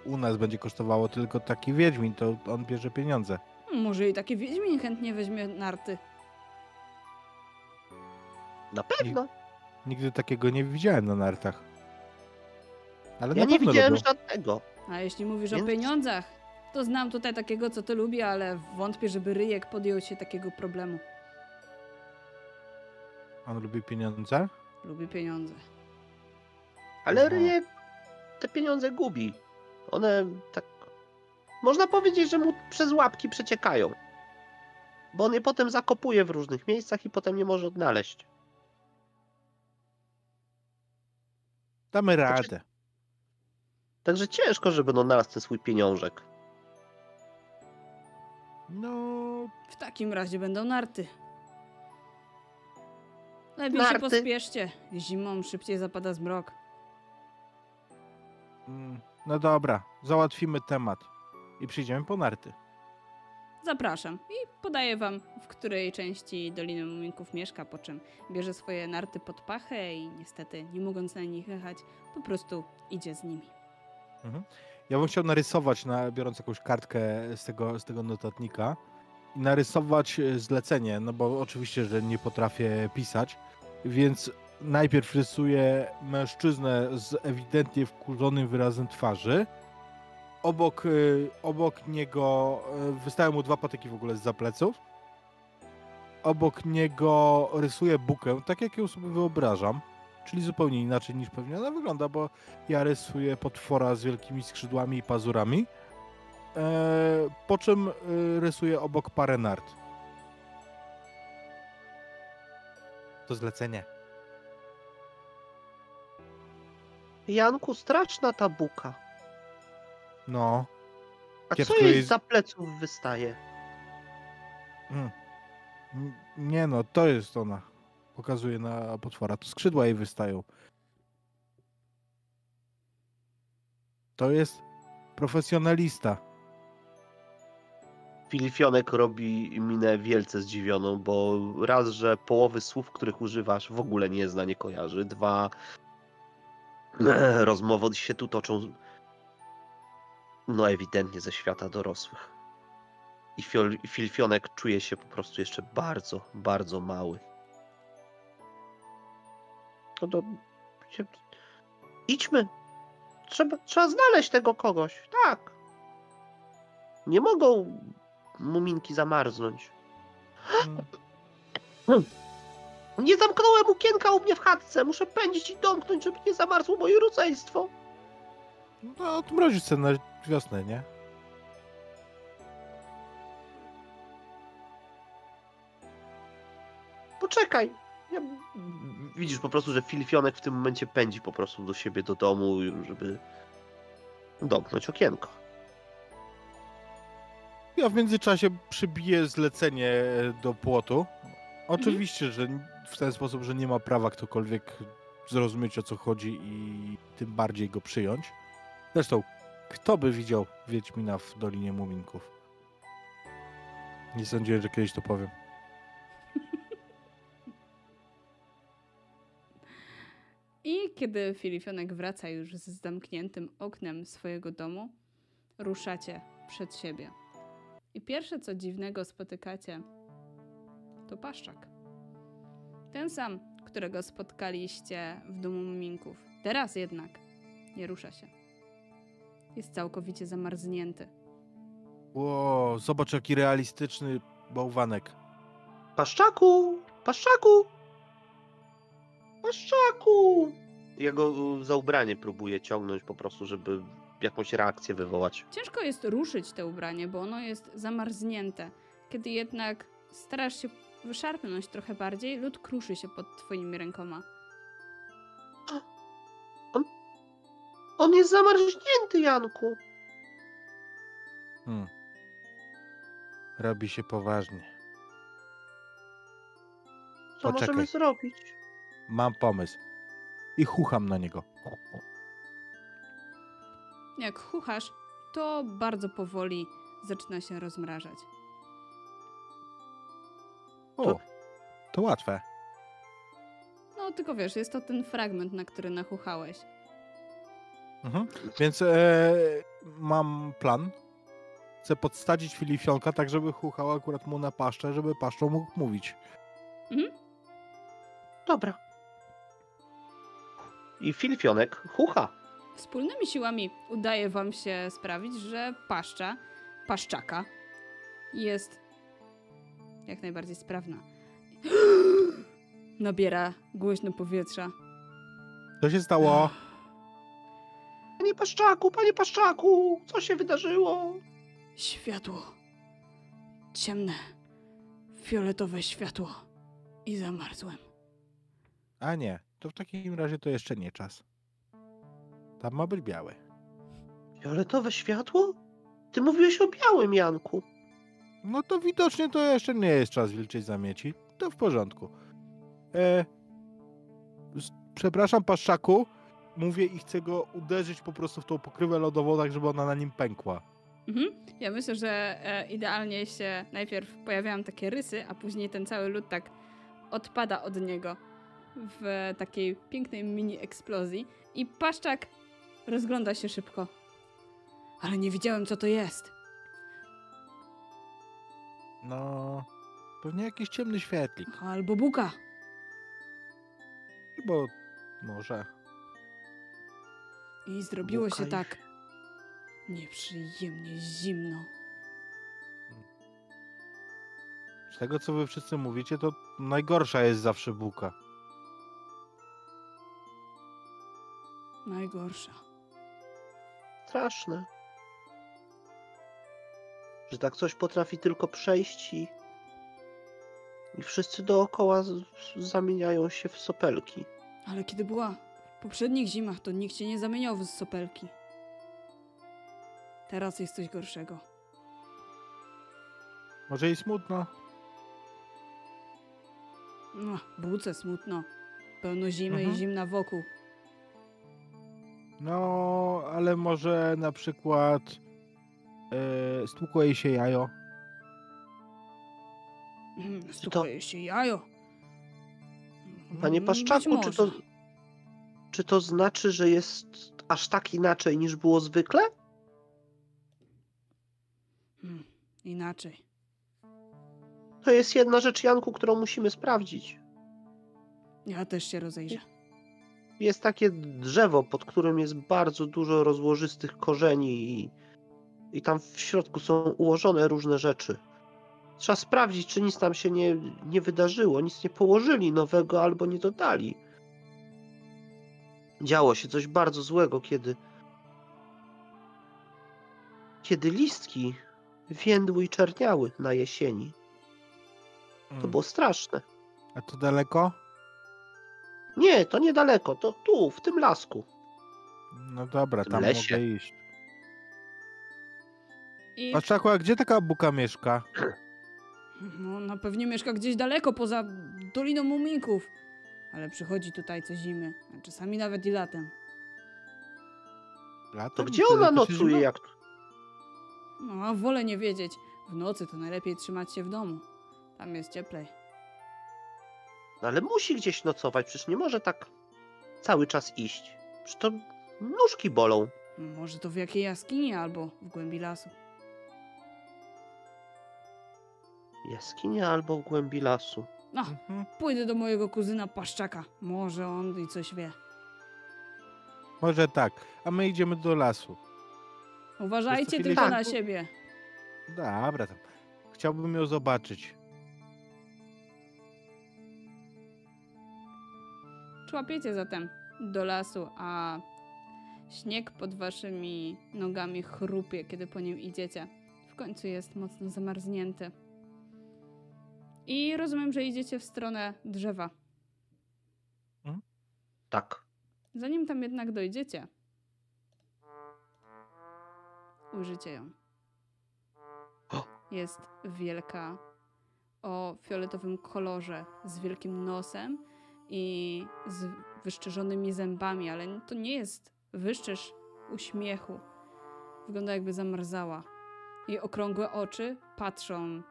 S4: u nas będzie kosztowało, tylko taki Wiedźmin, to on bierze pieniądze.
S2: Może i taki wiedźmin chętnie weźmie narty.
S3: Na pewno.
S4: Nigdy takiego nie widziałem na nartach. Ale
S3: Ja nie widziałem
S4: lubią.
S3: żadnego.
S2: A jeśli mówisz o
S3: Więc-
S2: pieniądzach, to znam tutaj takiego, co ty lubi, ale wątpię, żeby Ryjek podjął się takiego problemu.
S4: On lubi pieniądze?
S2: Lubi pieniądze.
S3: Ale
S4: Aha.
S3: ryje te pieniądze gubi. One tak. Można powiedzieć, że mu przez łapki przeciekają. Bo on je potem zakopuje w różnych miejscach i potem nie może odnaleźć.
S4: Damy
S3: Znaczy-
S4: radę.
S3: Także ciężko, żeby on znalazł ten swój pieniążek.
S4: No,
S2: W takim razie będą narty. Lepiej się
S3: Narty?
S2: pospieszcie. Zimą szybciej zapada zmrok.
S4: mm, no dobra, załatwimy temat. I przyjdziemy po narty.
S2: Zapraszam i podaję wam, w której części Doliny Muminków mieszka, po czym bierze swoje narty pod pachę i niestety, nie mogąc na nich jechać, po prostu idzie z nimi.
S4: Ja bym chciał narysować, na, biorąc jakąś kartkę z tego, z tego notatnika, narysować e, zlecenie, no bo oczywiście, że nie potrafię pisać, więc najpierw rysuję mężczyznę z ewidentnie wkurzonym wyrazem twarzy. Obok, e, obok niego e, wystają mu dwa patyki w ogóle z pleców. Obok niego rysuję bukę, tak jak ją sobie wyobrażam, czyli zupełnie inaczej niż pewnie ona wygląda, bo ja rysuję potwora z wielkimi skrzydłami i pazurami. E, po czym e, rysuję obok parę nart. To zlecenie.
S3: Janku, straszna ta buka.
S4: No.
S3: A
S4: Kiepsko
S3: co jej
S4: jest-
S3: za pleców wystaje?
S4: Mm. N- Nie no, to jest ona. Pokazuje na potwora. To skrzydła jej wystają. To jest profesjonalista.
S3: Filifionek robi minę wielce zdziwioną, bo raz, że połowy słów, których używasz, w ogóle nie zna, nie kojarzy. Dwa, rozmowy się tu toczą, no ewidentnie ze świata dorosłych. I Filifionek czuje się po prostu jeszcze bardzo, bardzo mały. No to... się- Idźmy. Trzeba, trzeba znaleźć tego kogoś. Tak. Nie mogą muminki zamarznąć.
S4: Mm.
S3: Nie zamknąłem okienka u mnie w chatce. Muszę pędzić i domknąć, żeby nie zamarzło moje rodzeństwo.
S4: No, odmrozić sobie na wiosnę, nie?
S3: Poczekaj. Ja... Widzisz po prostu, że Filifionek w tym momencie pędzi po prostu do siebie, do domu, żeby domknąć okienko.
S4: Ja w międzyczasie przybiję zlecenie do płotu. Oczywiście, że w ten sposób, że nie ma prawa ktokolwiek zrozumieć o co chodzi i tym bardziej go przyjąć. Zresztą, kto by widział Wiedźmina w Dolinie Muminków? Nie sądziłem, że kiedyś to powiem.
S2: Kiedy Filifionek wraca już z zamkniętym oknem swojego domu, ruszacie przed siebie. I pierwsze co dziwnego spotykacie, to paszczak. Ten sam, którego spotkaliście w domu muminków. Teraz jednak nie rusza się. Jest całkowicie zamarznięty.
S4: Ło, zobacz jaki realistyczny bałwanek.
S3: Paszczaku! Paszczaku! Paszczaku! Ja go y, za ubranie próbuję ciągnąć po prostu, żeby jakąś reakcję wywołać.
S2: Ciężko jest ruszyć te ubranie, bo ono jest zamarznięte. Kiedy jednak starasz się wyszarpnąć trochę bardziej, lód kruszy się pod twoimi rękoma.
S3: On jest zamarznięty, Janku!
S4: Hmm. Robi się poważnie.
S3: Co
S4: Poczekaj.
S3: możemy zrobić?
S4: Mam pomysł. I chucham na niego.
S2: Jak chuchasz, to bardzo powoli zaczyna się rozmrażać.
S4: O,
S3: To-
S4: to łatwe.
S2: No tylko wiesz, jest to ten fragment, na który nachuchałeś.
S4: Mhm. Więc e, mam plan. Chcę podstadzić Filifionka tak, żeby chuchał akurat mu na paszczę, żeby paszczą mógł mówić.
S3: Dobra. I Filifionek chucha.
S2: Wspólnymi siłami udaje wam się sprawić, że paszcza, paszczaka jest jak najbardziej sprawna. Nabiera głośno powietrza.
S4: Co się stało?
S3: Panie Paszczaku, panie Paszczaku, co się wydarzyło?
S2: Światło. Ciemne, fioletowe światło. I zamarzłem.
S4: A nie, to w takim razie to jeszcze nie czas. Tam ma być biały.
S3: Fioletowe światło? Ty mówiłeś o białym, Janku.
S4: No to widocznie to jeszcze nie jest czas wilczej zamieci. To w porządku. E, przepraszam, paszczaku. Mówię i chcę go uderzyć po prostu w tą pokrywę lodową, tak żeby ona na nim pękła.
S2: Mhm. Ja myślę, że e, idealnie się najpierw pojawiają takie rysy, a później ten cały lód tak odpada od niego w takiej pięknej mini eksplozji i paszczak rozgląda się szybko. Ale nie widziałem, co to jest.
S4: No, pewnie jakiś ciemny świetlik.
S2: Albo buka.
S4: Bo może.
S2: I zrobiło się
S3: Buka i-
S2: tak nieprzyjemnie zimno.
S4: Z tego, co wy wszyscy mówicie, to najgorsza jest zawsze buka.
S2: Najgorsza.
S3: Straszne. Że tak coś potrafi tylko przejść i I wszyscy dookoła z- zamieniają się w sopelki.
S2: Ale kiedy była w poprzednich zimach, to nikt się nie zamieniał w sopelki. Teraz jest coś gorszego.
S4: Może i smutno.
S2: No, buce smutno. Pełno zimy
S4: Mhm.
S2: i zimna wokół.
S4: No, ale może na przykład e, stłukło jej się jajo.
S2: Mm, Stukuje się jajo.
S3: Panie
S2: Mm,
S3: Paszczaku,
S2: być
S3: czy to,
S2: może.
S3: czy to znaczy, że jest aż tak inaczej niż było zwykle?
S2: Hmm, inaczej.
S3: To jest jedna rzecz, Janku, którą musimy sprawdzić.
S2: Ja też się rozejrzę.
S3: Jest takie drzewo, pod którym jest bardzo dużo rozłożystych korzeni i, i tam w środku są ułożone różne rzeczy. Trzeba sprawdzić, czy nic tam się nie, nie wydarzyło, nic nie położyli nowego albo nie dodali. Działo się coś bardzo złego, kiedy kiedy listki więdły i czerniały na jesieni. To
S4: Mm.
S3: było straszne.
S4: A to daleko?
S3: Nie, to niedaleko, to tu, w tym lasku.
S4: No dobra,
S3: W
S4: tam
S3: lesie.
S4: mogę iść.
S2: I
S4: Paszczaku, a gdzie taka buka mieszka?
S2: no, ona pewnie mieszka gdzieś daleko, poza Doliną Muminków. Ale przychodzi tutaj co zimy, a czasami nawet i latem.
S4: Latem?
S3: To gdzie ona
S4: to się
S3: nocuje?
S4: zima?
S3: Jak...
S2: No, a wolę nie wiedzieć. W nocy to najlepiej trzymać się w domu. Tam jest cieplej.
S3: No ale musi gdzieś nocować, przecież nie może tak cały czas iść. Przecież to nóżki bolą.
S2: Może to w jakiej jaskini albo w głębi lasu.
S3: Jaskinia albo w głębi lasu.
S2: No,
S4: Mhm.
S2: pójdę do mojego kuzyna Paszczaka. Może on i coś wie.
S4: Może tak, a my idziemy do lasu.
S2: Uważajcie tylko
S3: tak.
S2: na siebie.
S4: Dobra, tam. Chciałbym ją zobaczyć.
S2: Człapiecie zatem do lasu, a śnieg pod waszymi nogami chrupie, kiedy po nim idziecie. W końcu jest mocno zamarznięty. I rozumiem, że idziecie w stronę drzewa.
S3: Tak.
S2: Zanim tam jednak dojdziecie, ujrzycie ją. Jest wielka, o fioletowym kolorze, z wielkim nosem i z wyszczerzonymi zębami, ale to nie jest wyszczerz uśmiechu. Wygląda jakby zamarzała. Jej okrągłe oczy patrzą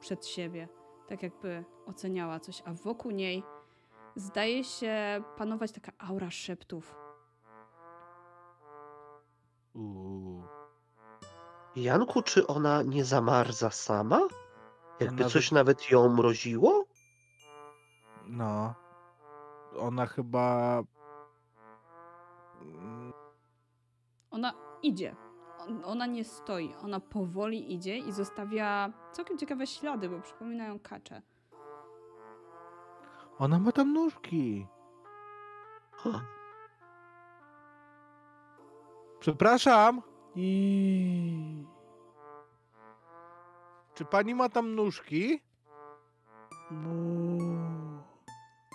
S2: przed siebie, tak jakby oceniała coś, a wokół niej zdaje się panować taka aura szeptów.
S4: Uuu.
S3: Janku, czy ona nie zamarza sama? Jakby
S4: Ona
S3: coś nawet ją mroziło?
S4: No. Ona chyba. Mm,
S2: Ona idzie. On- Ona nie stoi. Ona powoli idzie i zostawia całkiem ciekawe ślady, bo przypominają kacze.
S4: Ona ma tam nóżki. Przepraszam,
S2: I...
S4: czy pani ma tam nóżki?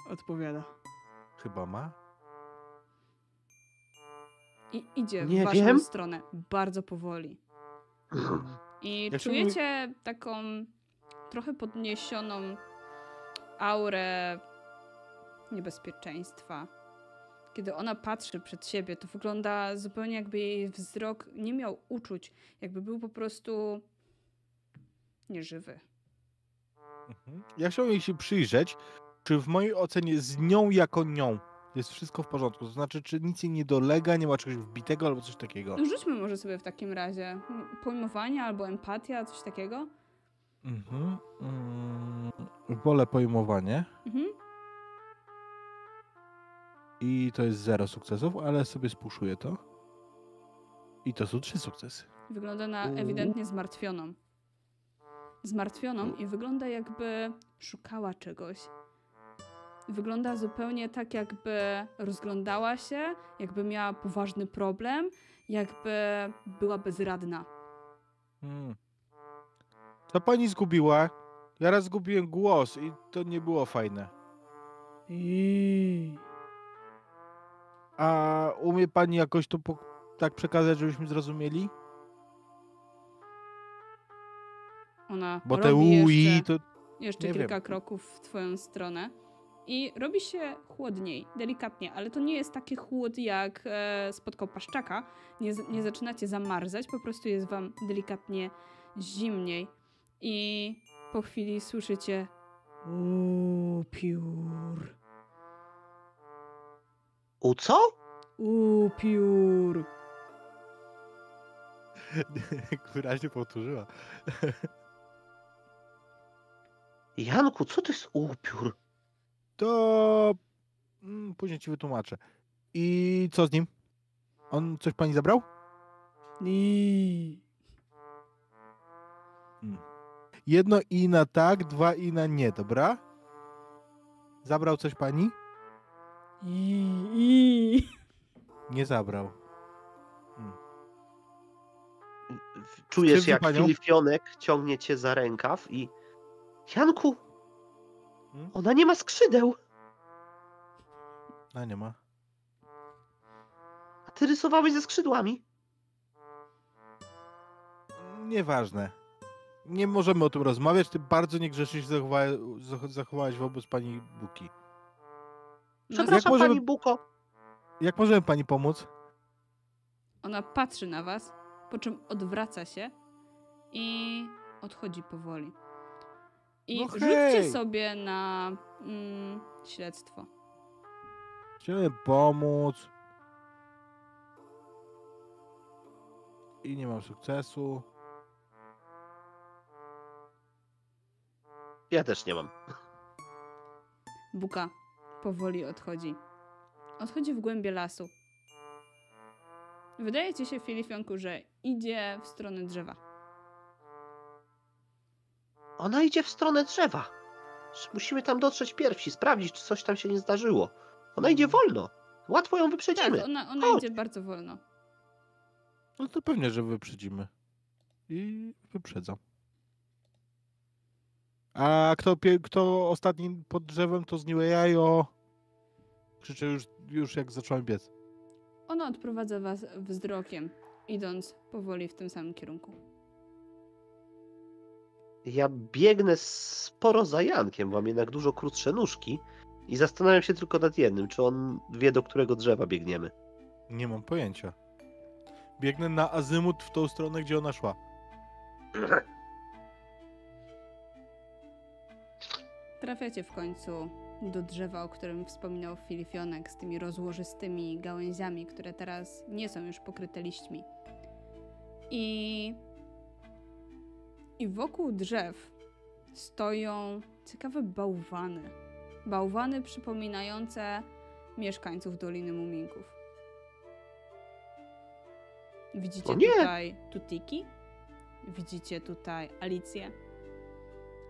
S2: Odpowiada.
S4: Chyba ma.
S2: I idzie
S3: Nie
S2: w waszą
S3: wiem.
S2: stronę. Bardzo powoli. I
S4: Ja się
S2: czujecie taką trochę podniesioną aurę niebezpieczeństwa. Kiedy ona patrzy przed siebie, to wygląda zupełnie jakby jej wzrok nie miał uczuć, jakby był po prostu nieżywy.
S4: Mhm. Ja chciałbym jej się przyjrzeć, czy w mojej ocenie z nią jako nią jest wszystko w porządku. To znaczy, czy nic jej nie dolega, nie ma czegoś wbitego albo coś takiego.
S2: No rzućmy może sobie w takim razie pojmowanie albo empatia, coś takiego.
S4: Mhm. Mm, wolę pojmowanie.
S2: Mhm.
S4: I to jest zero sukcesów, ale sobie spuszuję to. I to są trzy sukcesy.
S2: Wygląda na ewidentnie zmartwioną. Zmartwioną i wygląda jakby szukała czegoś. Wygląda zupełnie tak, jakby rozglądała się, jakby miała poważny problem, jakby była bezradna.
S4: Hmm. Co pani zgubiła? Ja raz zgubiłem głos i to nie było fajne.
S2: I...
S4: A umie pani jakoś to po, tak przekazać, żebyśmy zrozumieli?
S2: Ona
S4: Bo te ui
S2: jeszcze,
S4: to...
S2: jeszcze kilka
S4: wiem.
S2: kroków w twoją stronę i robi się chłodniej, delikatnie, ale to nie jest taki chłód jak e, spotkał paszczaka. Nie, nie zaczynacie zamarzać, po prostu jest wam delikatnie zimniej i po chwili słyszycie upiór,
S3: U co?
S2: upiór.
S4: Wyraźnie powtórzyła.
S3: Janku, co to jest upiór?
S4: To... mm, Później ci wytłumaczę. I co z nim? On coś pani zabrał?
S2: I...
S4: Jedno i na tak, dwa i na nie, dobra? Zabrał coś pani?
S2: I... I...
S4: Nie zabrał.
S3: Czujesz,
S4: Skrzywdzi
S3: jak
S4: panią?
S3: Filifionek ciągnie cię za rękaw i... Janku,
S4: Hmm?
S3: ona nie ma skrzydeł,
S4: A nie ma.
S3: a ty rysowałeś ze skrzydłami.
S4: Nieważne. Nie możemy o tym rozmawiać. Ty bardzo niegrzecznie się zachowa- zach- zachowałeś wobec pani Buki.
S2: No,
S3: Przepraszam,
S4: możemy-
S3: pani Buko.
S4: Jak możemy pani pomóc?
S2: Ona patrzy na was, po czym odwraca się i odchodzi powoli. I
S4: No
S2: rzućcie sobie na mm, śledztwo.
S4: Chciałem pomóc. I nie mam sukcesu.
S3: Ja też nie mam.
S2: Buka powoli odchodzi. Odchodzi w głębie lasu. Wydaje ci się, Filifionku, że idzie w stronę drzewa.
S3: Ona idzie w stronę drzewa. Musimy tam dotrzeć pierwsi, sprawdzić, czy coś tam się nie zdarzyło. Ona idzie wolno. Łatwo ją
S2: Tak,
S3: wyprzedzimy.
S2: ona, ona
S3: Chodź.
S2: idzie bardzo wolno.
S4: No to pewnie, że wyprzedzimy. I wyprzedzam. A kto, kto ostatni pod drzewem, to zniłe jajo. Krzyczę już, już jak zacząłem biec.
S2: Ona odprowadza was wzrokiem, idąc powoli w tym samym kierunku.
S3: Ja biegnę sporo za Jankiem, bo mam jednak dużo krótsze nóżki i zastanawiam się tylko nad jednym, czy on wie, do którego drzewa biegniemy.
S4: Nie mam pojęcia. Biegnę na azymut w tą stronę, gdzie ona szła.
S2: Trafiacie w końcu do drzewa, o którym wspominał Filifionek, z tymi rozłożystymi gałęziami, które teraz nie są już pokryte liśćmi. I, i wokół drzew stoją ciekawe bałwany. Bałwany przypominające mieszkańców Doliny Muminków. Widzicie tutaj Tutiki, widzicie tutaj Alicję,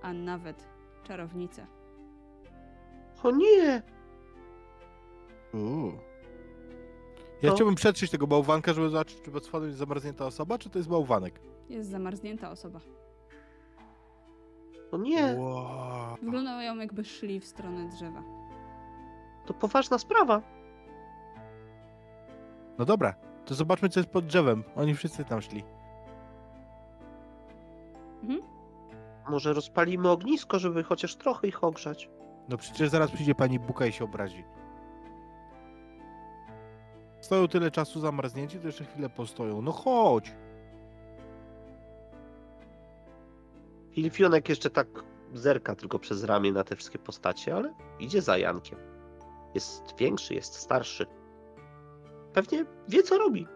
S2: a nawet czarownicę.
S3: O nie!
S4: Ja
S3: To-
S4: chciałbym przetrzeć tego bałwanka, żeby zobaczyć, czy pod spodem jest zamarznięta osoba, czy to jest bałwanek.
S2: Jest zamarznięta osoba.
S3: O nie!
S4: Wow.
S2: Wyglądają jakby szli w stronę drzewa.
S3: To poważna sprawa.
S4: No dobra, to zobaczmy, co jest pod drzewem. Oni wszyscy tam szli.
S2: Mhm.
S3: Może rozpalimy ognisko, żeby chociaż trochę ich ogrzać.
S4: No przecież zaraz przyjdzie pani Buka i się obrazi. Stoją tyle czasu zamarznięci, to jeszcze chwilę postoją. No chodź!
S3: Filifionek jeszcze tak zerka tylko przez ramię na te wszystkie postacie, ale idzie za Jankiem. Jest większy, jest starszy. Pewnie wie, co robi.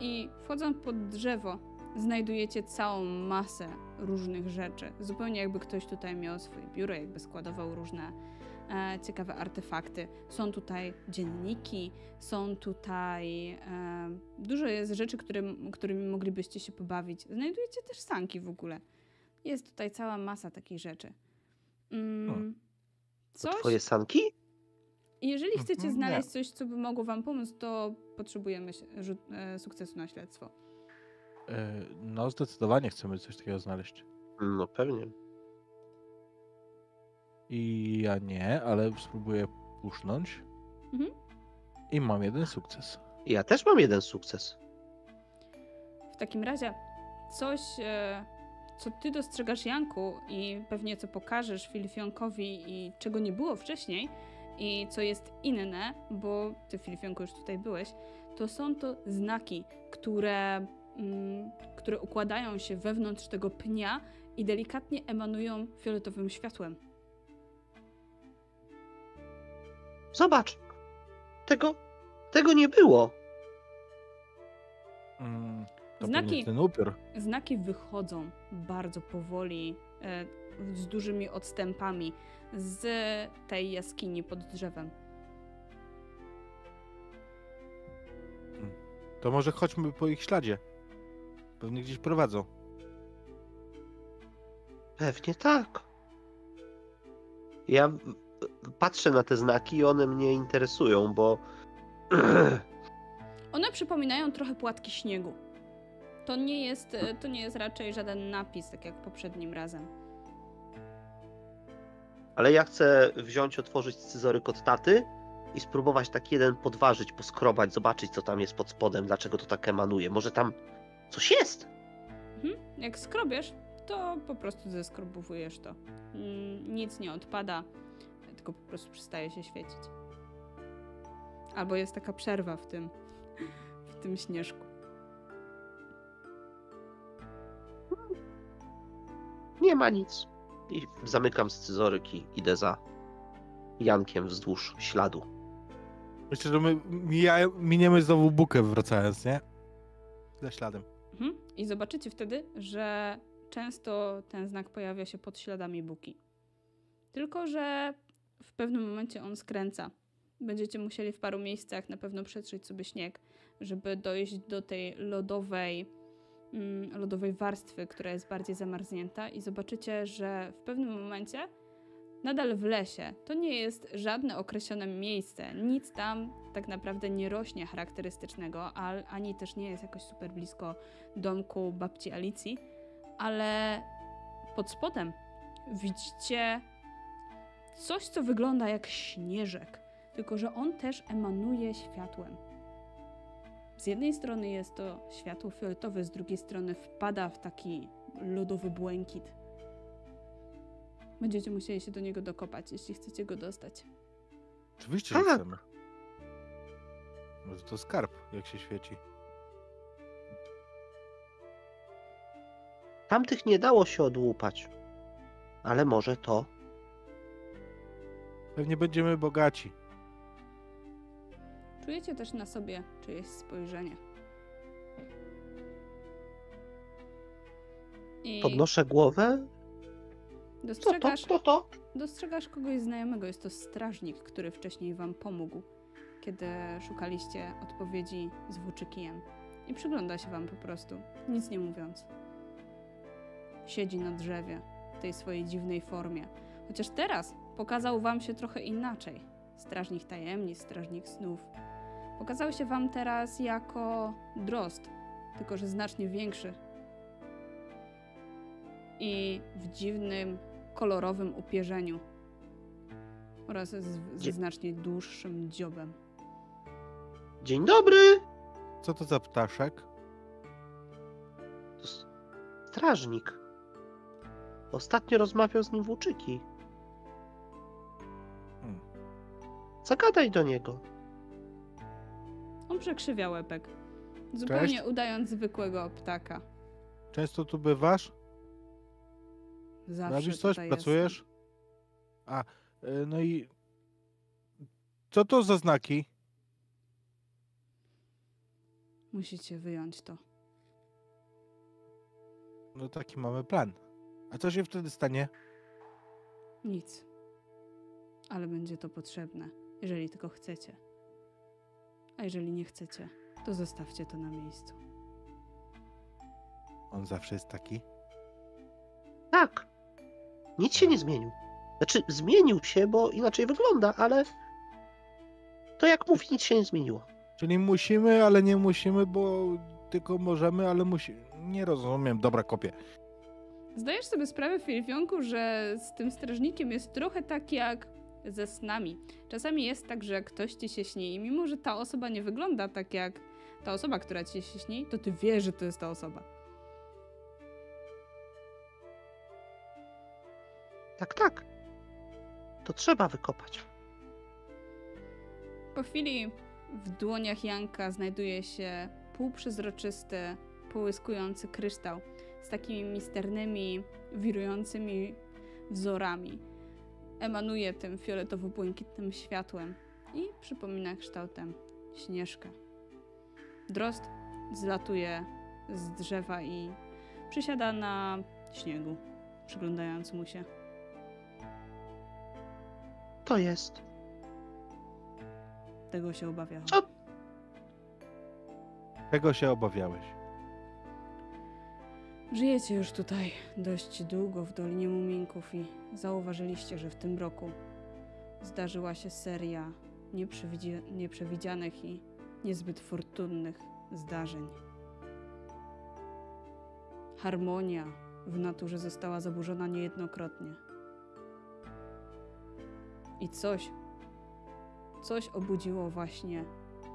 S2: I wchodząc pod drzewo, znajdujecie całą masę różnych rzeczy. Zupełnie jakby ktoś tutaj miał swoje biuro, jakby składował różne ciekawe artefakty. Są tutaj dzienniki, są tutaj e, dużo jest rzeczy, którym, którymi moglibyście się pobawić. Znajdujecie też sanki w ogóle. Jest tutaj cała masa takich rzeczy. Mm,
S3: To
S2: coś,
S3: twoje sanki?
S2: jeżeli chcecie
S4: Mhm, nie.
S2: znaleźć coś, co by mogło wam pomóc, to potrzebujemy e, sukcesu na śledztwo.
S4: E, no zdecydowanie chcemy coś takiego znaleźć.
S3: No pewnie.
S4: I ja nie, ale spróbuję pusznąć.
S2: Mhm.
S4: I mam jeden sukces.
S3: Ja też mam jeden sukces.
S2: W takim razie coś, e, co ty dostrzegasz, Janku, i pewnie co pokażesz Filifionkowi i czego nie było wcześniej, i co jest inne, bo ty, Filifionku, już tutaj byłeś, to są to znaki, które, mm, które układają się wewnątrz tego pnia i delikatnie emanują fioletowym światłem.
S3: Zobacz. Tego, tego nie było.
S4: Mm, to
S2: Znaki.
S4: ten upiór.
S2: Znaki wychodzą bardzo powoli, e, z dużymi odstępami z tej jaskini pod drzewem.
S4: To może chodźmy po ich śladzie. Pewnie gdzieś prowadzą.
S3: Pewnie tak. Ja patrzę na te znaki i one mnie interesują, bo
S2: One przypominają trochę płatki śniegu. To nie jest, e, to nie jest raczej żaden napis, tak jak poprzednim razem.
S3: ale ja chcę wziąć, otworzyć scyzoryk od taty i spróbować tak jeden podważyć, poskrobać, zobaczyć co tam jest pod spodem, dlaczego to tak emanuje. Może tam coś jest?
S2: Mhm. Jak skrobiesz, to po prostu zeskrobowujesz to. Mm, Nic nie odpada, tylko po prostu przestaje się świecić. Albo jest taka przerwa w tym, w tym śnieżku.
S3: Nie ma nic. I zamykam scyzoryk i idę za Jankiem wzdłuż śladu.
S4: Myślę, że my mija, miniemy znowu bukę wracając, nie? Za śladem.
S2: Mhm. I zobaczycie wtedy, że często ten znak pojawia się pod śladami buki. Tylko, że w pewnym momencie on skręca. Będziecie musieli w paru miejscach na pewno przetrzeć sobie śnieg, żeby dojść do tej lodowej, mm, lodowej warstwy, która jest bardziej zamarznięta, i zobaczycie, że w pewnym momencie nadal w lesie to nie jest żadne określone miejsce. Nic tam tak naprawdę nie rośnie charakterystycznego, ani też nie jest jakoś super blisko domku babci Alicji, ale pod spodem widzicie coś, co wygląda jak śnieżek, tylko że on też emanuje światłem. Z jednej strony jest to światło fioletowe, z drugiej strony wpada w taki lodowy błękit. Będziecie musieli się do niego dokopać, jeśli chcecie go dostać.
S4: Oczywiście, że
S3: Tak.
S4: chcemy. Może to skarb, jak się świeci.
S3: Tamtych nie dało się odłupać. Ale może to.
S4: Pewnie będziemy bogaci.
S2: Czujecie też na sobie czyjeś spojrzenie. I
S3: Podnoszę głowę. To?
S2: dostrzegasz,
S3: Kto to?
S2: dostrzegasz kogoś znajomego. Jest to strażnik, który wcześniej wam pomógł, kiedy szukaliście odpowiedzi z włóczykijem. I przygląda się wam po prostu, nic nie mówiąc. Siedzi na drzewie w tej swojej dziwnej formie. Chociaż teraz pokazał wam się trochę inaczej. Strażnik tajemnic, strażnik snów. Pokazał się wam teraz jako drozd, tylko że znacznie większy. I w dziwnym, kolorowym upierzeniu. Oraz z, ze znacznie dłuższym dziobem.
S3: Dzień dobry.
S4: Co to za ptaszek?
S3: To strażnik. Ostatnio rozmawiał z nim włóczyki. Zagadaj do niego.
S2: On przekrzywia łepek, zupełnie udając zwykłego ptaka.
S4: Często tu bywasz?
S2: Zawsze
S4: Robisz coś?
S2: tutaj
S4: Pracujesz?
S2: jestem.
S4: A, y, no i... Co to za znaki?
S2: Musicie wyjąć to.
S4: No taki mamy plan. A co się wtedy stanie?
S2: Nic. Ale będzie to potrzebne, jeżeli tylko chcecie. A jeżeli nie chcecie, to zostawcie to na miejscu.
S4: On zawsze jest taki.
S3: Tak. Nic się nie zmienił. Znaczy, zmienił się, bo inaczej wygląda, ale to jak mówi, nic się nie zmieniło.
S4: Czyli musimy, ale nie musimy, bo tylko możemy, ale musi. Nie rozumiem. Dobra, kopię.
S2: Zdajesz sobie sprawę, Filipionku, że z tym strażnikiem jest trochę tak jak ze snami. Czasami jest tak, że ktoś ci się śni i mimo, że ta osoba nie wygląda tak jak ta osoba, która ci się śni, to ty wiesz, że to jest ta osoba.
S3: Tak, tak. To trzeba wykopać.
S2: Po chwili w dłoniach Janka znajduje się półprzezroczysty, połyskujący kryształ z takimi misternymi, wirującymi wzorami. Emanuje tym fioletowo-błękitnym światłem i przypomina kształtem śnieżkę. Drost zlatuje z drzewa i przysiada na śniegu, przyglądając mu się.
S3: To jest.
S2: Tego się obawiał.
S3: Co?
S4: Czego się obawiałeś?
S2: Żyjecie już tutaj dość długo w Dolinie Muminków i zauważyliście, że w tym roku zdarzyła się seria nieprzewidzi- nieprzewidzianych i niezbyt fortunnych zdarzeń. Harmonia w naturze została zaburzona niejednokrotnie. I coś, coś obudziło właśnie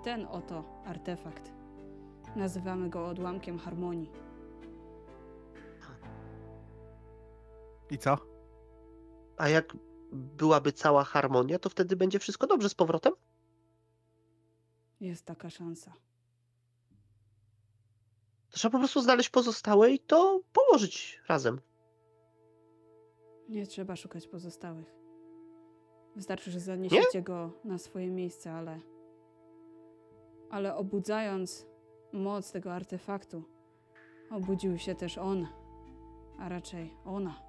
S2: ten oto artefakt. Nazywamy go odłamkiem harmonii.
S4: I co?
S3: A jak byłaby cała harmonia, to wtedy będzie wszystko dobrze z powrotem?
S2: Jest taka szansa.
S3: To trzeba po prostu znaleźć pozostałe i to położyć razem.
S2: Nie trzeba szukać pozostałych. Wystarczy, że zaniesiecie go na swoje miejsce, ale. Ale obudzając moc tego artefaktu, obudził się też on, a raczej ona,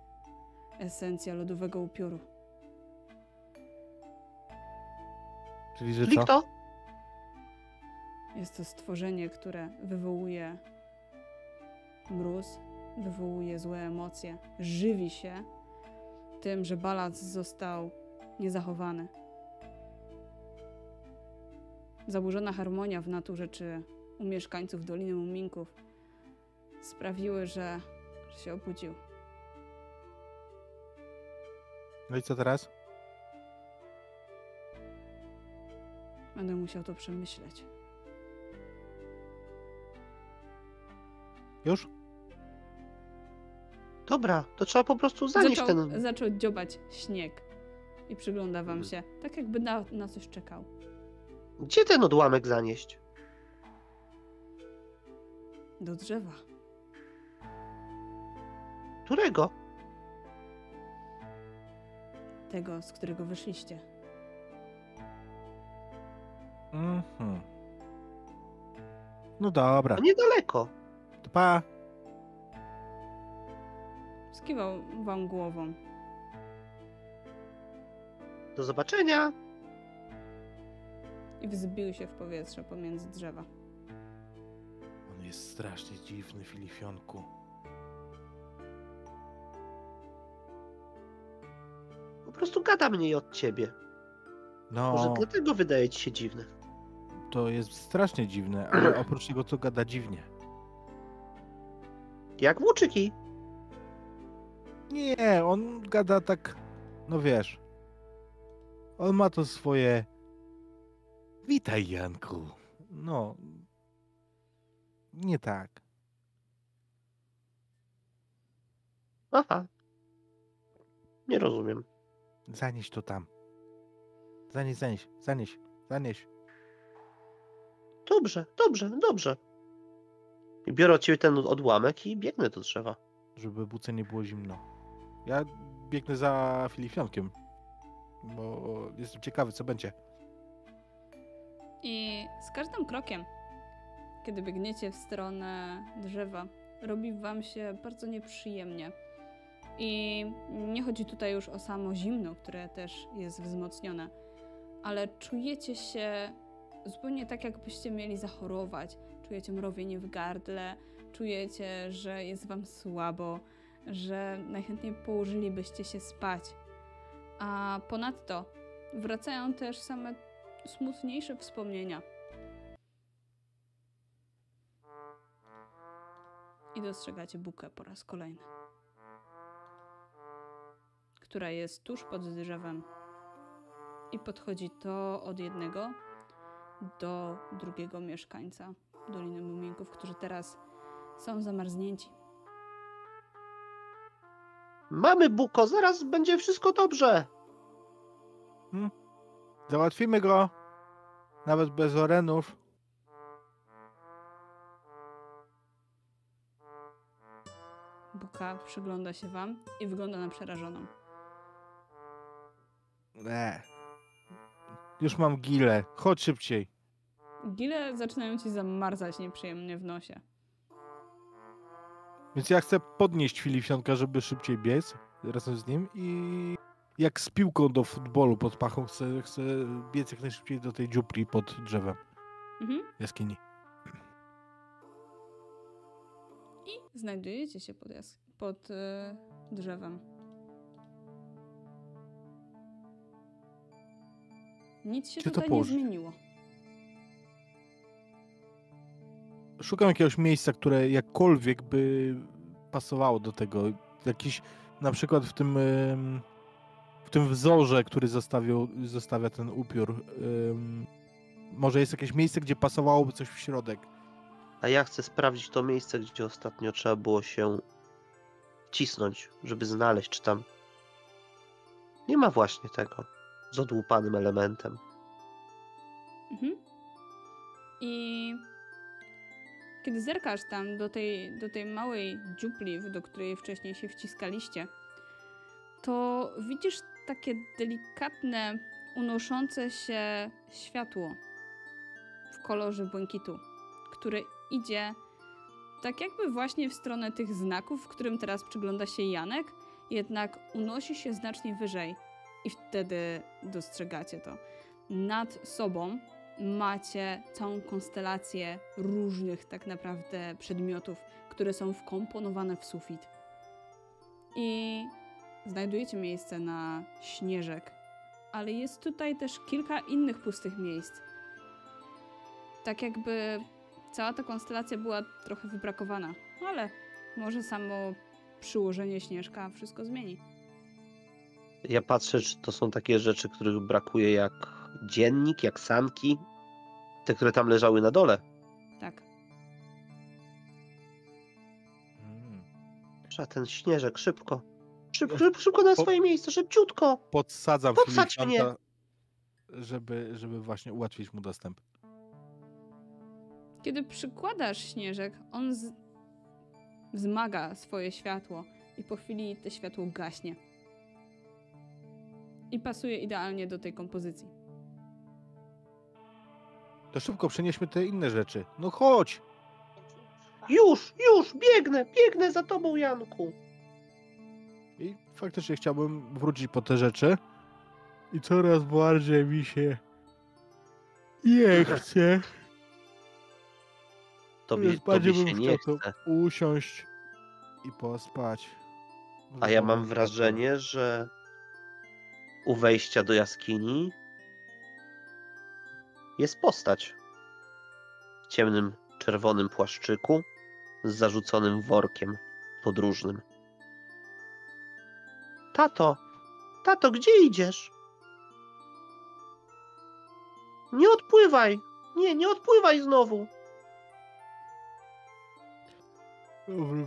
S2: esencja lodowego upioru.
S4: Czyli, że
S3: Czyli
S4: co?
S3: kto?
S2: Jest to stworzenie, które wywołuje mróz, wywołuje złe emocje, żywi się tym, że balans został niezachowany. Zaburzona harmonia w naturze czy u mieszkańców Doliny Muminków sprawiły, że, że się obudził.
S4: No i co teraz?
S2: Będę musiał to przemyśleć.
S4: Już?
S3: Dobra, to trzeba po prostu zanieść
S2: zaczął,
S3: ten.
S2: zaczął dziobać śnieg i przygląda wam
S3: Mhm.
S2: się, tak jakby na, na coś czekał.
S3: Gdzie ten odłamek zanieść?
S2: Do drzewa.
S3: Którego?
S2: Tego, z którego wyszliście.
S4: Mhm. No dobra.
S3: No niedaleko.
S4: To pa.
S2: Skiwał wam głową.
S3: Do zobaczenia.
S2: i wzbił się w powietrze pomiędzy drzewa.
S4: On jest strasznie dziwny, Filifionku.
S3: Prostu gada mniej od ciebie. Może
S4: No,
S3: dlatego wydaje ci się dziwny.
S4: to jest strasznie dziwne, ale oprócz tego to gada dziwnie.
S3: Jak włóczyki.
S4: Nie, on gada tak, no wiesz. On ma to swoje. Witaj, Janku. No. Nie tak.
S3: Aha. Nie rozumiem.
S4: Zanieś to tam. Zanieś, zanieś, zanieś, zanieś.
S3: Dobrze, dobrze, dobrze. I biorę od ciebie ten odłamek i biegnę do drzewa.
S4: Żeby buce nie było zimno. Ja biegnę za Filifionkiem. Bo jestem ciekawy, co będzie.
S2: I z każdym krokiem, kiedy biegniecie w stronę drzewa, robi wam się bardzo nieprzyjemnie. I nie chodzi tutaj już o samo zimno, które też jest wzmocnione, ale czujecie się zupełnie tak, jakbyście mieli zachorować. Czujecie mrowienie w gardle, czujecie, że jest wam słabo, że najchętniej położylibyście się spać. A ponadto wracają też same smutniejsze wspomnienia. I dostrzegacie bukę po raz kolejny. Która jest tuż pod drzewem. I podchodzi to od jednego do drugiego mieszkańca Doliny Muminków, którzy teraz są zamarznięci.
S3: Mamy Buko, zaraz będzie wszystko dobrze.
S4: Załatwimy go. Nawet bez orenów.
S2: Buka przygląda się wam i wygląda na przerażoną.
S4: Nie. Już mam gilę. Chodź szybciej.
S2: Gile zaczynają ci zamarzać nieprzyjemnie w nosie.
S4: Więc ja chcę podnieść Filipionka, żeby szybciej biec razem z nim i jak z piłką do futbolu pod pachą chcę, chcę biec jak najszybciej do tej dziupli pod drzewem
S2: Mhm.
S4: jaskini.
S2: I znajdujecie się pod, pod e, drzewem. Nic się
S4: Gdzie to
S2: tutaj nie zmieniło.
S4: Szukam jakiegoś miejsca, które jakkolwiek by pasowało do tego. Jakiś, na przykład w tym, w tym wzorze, który zostawił, zostawia ten upiór. może jest jakieś miejsce, gdzie pasowałoby coś w środek.
S3: A ja chcę sprawdzić to miejsce, gdzie ostatnio trzeba było się cisnąć, żeby znaleźć, czy tam nie ma właśnie tego z odłupanym elementem.
S2: Mhm. I kiedy zerkasz tam do tej, do tej małej dziupli, do której wcześniej się wciskaliście, to widzisz takie delikatne, unoszące się światło w kolorze błękitu, które idzie tak jakby właśnie w stronę tych znaków, w którym teraz przygląda się Janek, jednak unosi się znacznie wyżej i wtedy dostrzegacie to. Nad sobą macie całą konstelację różnych tak naprawdę przedmiotów, które są wkomponowane w sufit. I znajdujecie miejsce na śnieżek, ale jest tutaj też kilka innych pustych miejsc. Tak jakby cała ta konstelacja była trochę wybrakowana, ale może samo przyłożenie śnieżka wszystko zmieni.
S3: Ja patrzę, czy to są takie rzeczy, których brakuje jak dziennik, jak sanki, te, które tam leżały na dole.
S2: Tak.
S3: Trzeba ten śnieżek szybko. Szybko, szybko, szybko na
S4: Po-
S3: swoje miejsce, szybciutko.
S4: Podsadzam
S3: Podsadź
S4: Filipionka, żeby, żeby właśnie ułatwić mu dostęp.
S2: Kiedy przykładasz śnieżek, on z... wzmaga swoje światło i po chwili to światło gaśnie. I pasuje idealnie do tej kompozycji.
S4: To szybko przenieśmy te inne rzeczy. No chodź!
S3: Już, już, biegnę, biegnę za tobą, Janku.
S4: I faktycznie chciałbym wrócić po te rzeczy. I coraz bardziej mi się nie chce.
S3: Tobie,
S4: Coraz bardziej
S3: tobie
S4: bym
S3: nie
S4: chciał
S3: chce.
S4: usiąść i pospać.
S3: A ja mam wrażenie, że u wejścia do jaskini jest postać w ciemnym, czerwonym płaszczyku z zarzuconym workiem podróżnym. Tato, tato, gdzie idziesz? Nie odpływaj! Nie, nie odpływaj znowu!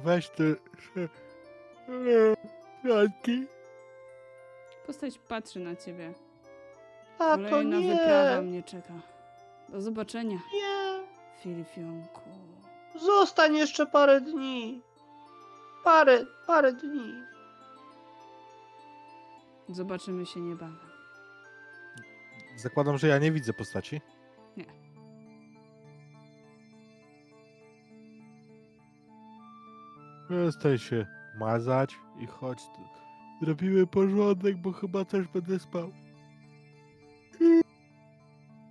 S4: Weź te... Janki.
S2: Postać patrzy na ciebie.
S3: Tato,
S2: Kolejna
S3: nie!
S2: wyprawa mnie czeka. Do zobaczenia,
S3: Nie!
S2: Filipionku.
S3: Zostań jeszcze parę dni. Parę, parę dni.
S2: Zobaczymy się niebawem.
S4: Zakładam, że ja nie widzę postaci.
S2: Nie.
S4: Przestań się mazać i chodź. tu. Zrobimy porządek, bo chyba też będę spał.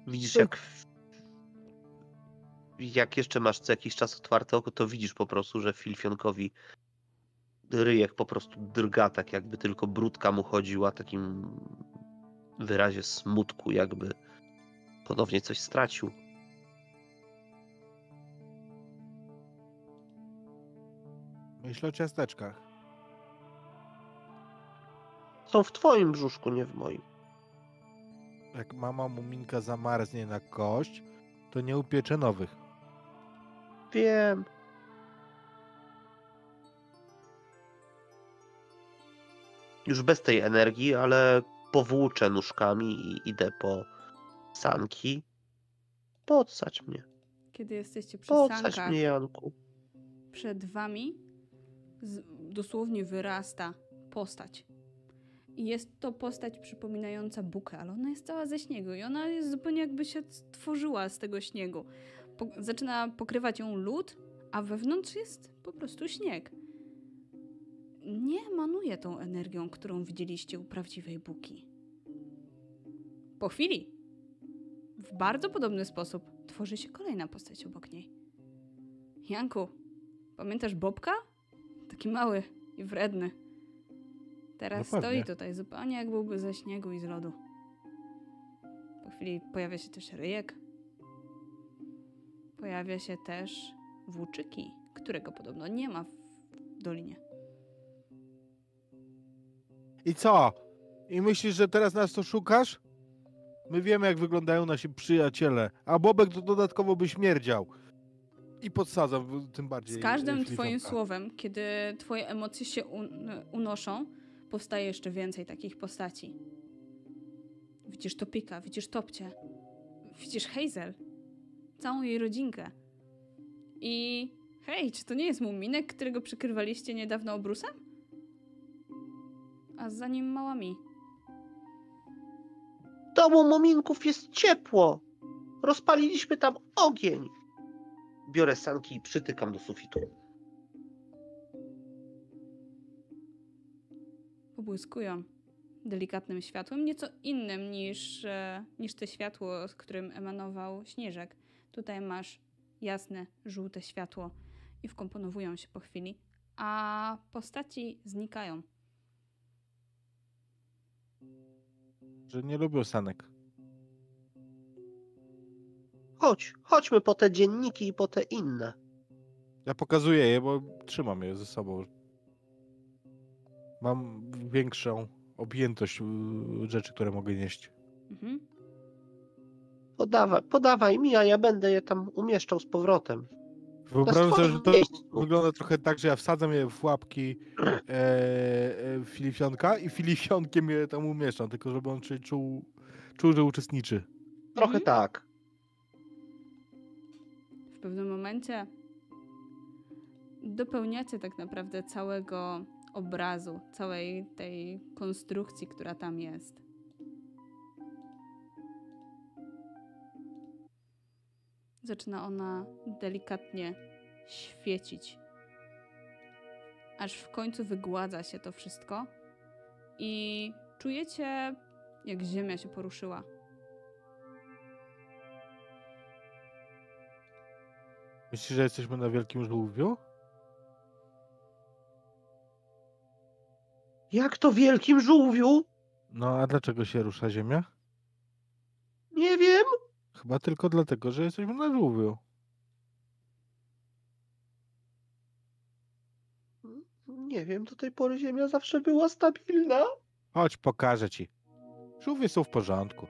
S3: Widzisz, jak. Jak jeszcze masz co jakiś czas otwarte oko, to widzisz po prostu, że Filfionkowi ryjek po prostu drga, tak jakby tylko brudka mu chodziła, takim wyrazie smutku, jakby ponownie coś stracił.
S4: Myślę o ciasteczkach.
S3: Są w twoim brzuszku, nie w moim.
S4: Jak mama muminka zamarznie na kość, to nie upiecze nowych.
S3: Wiem. Już bez tej energii, ale powłóczę nóżkami i idę po sanki. Podsadź mnie.
S2: Kiedy jesteście przy
S3: Podsadź
S2: sankach,
S3: mnie, Janku.
S2: przed wami dosłownie wyrasta postać. Jest to postać przypominająca bukę, ale ona jest cała ze śniegu i ona jest zupełnie jakby się stworzyła z tego śniegu. Po, zaczyna pokrywać ją lód, a wewnątrz jest po prostu śnieg. Nie emanuje tą energią, którą widzieliście u prawdziwej buki. Po chwili, w bardzo podobny sposób, tworzy się kolejna postać obok niej. Janku, pamiętasz Bobka? Taki mały i wredny. Teraz
S4: No
S2: stoi tutaj zupełnie jak byłby ze śniegu i z lodu. Po chwili pojawia się też ryjek. Pojawia się też włóczyki, którego podobno nie ma w dolinie.
S4: I co? I myślisz, że teraz nas to szukasz? My wiemy, jak wyglądają nasi przyjaciele, a Bobek to dodatkowo by śmierdział. I podsadzam tym bardziej.
S2: Z
S4: e,
S2: każdym
S4: Filiponka.
S2: twoim słowem, kiedy twoje emocje się un unoszą, powstaje jeszcze więcej takich postaci. Widzisz Topika, widzisz Topcie, widzisz Hazel, całą jej rodzinkę. I hej, czy to nie jest muminek, którego przykrywaliście niedawno obrusem? A za nim mała mi.
S3: Domu Muminków jest ciepło. Rozpaliliśmy tam ogień. Biorę sanki i przytykam do sufitu.
S2: Pobłyskują delikatnym światłem, nieco innym niż, e, niż te światło, z którym emanował śnieżek. Tutaj masz jasne, żółte światło i wkomponowują się po chwili, a postaci znikają.
S4: Że nie lubią sanek.
S3: Chodź, chodźmy po te dzienniki i po te inne.
S4: Ja pokazuję je, bo trzymam je ze sobą. Mam większą objętość y, rzeczy, które mogę nieść.
S2: Mhm.
S3: Podawaj, podawaj mi, a ja będę je tam umieszczał z powrotem.
S4: Wyobrażam sobie, że to
S3: miejscu.
S4: wygląda trochę tak, że ja wsadzam je w łapki e, e, Filifionka i Filifionkiem je tam umieszczam, tylko żeby on się czuł, czuł że uczestniczy.
S3: Trochę
S2: Mhm.
S3: tak.
S2: W pewnym momencie dopełniacie tak naprawdę całego obrazu, całej tej konstrukcji, która tam jest. Zaczyna ona delikatnie świecić, aż w końcu wygładza się to wszystko i czujecie, jak ziemia się poruszyła.
S4: Myślisz, że jesteśmy na wielkim żółwiu?
S3: Jak to wielkim żółwiu?
S4: No a dlaczego się rusza ziemia?
S3: Nie wiem.
S4: Chyba tylko dlatego, że jesteśmy na żółwiu.
S3: Nie wiem, do tej pory Ziemia zawsze była stabilna.
S4: Chodź, pokażę ci. Żółwie są w porządku.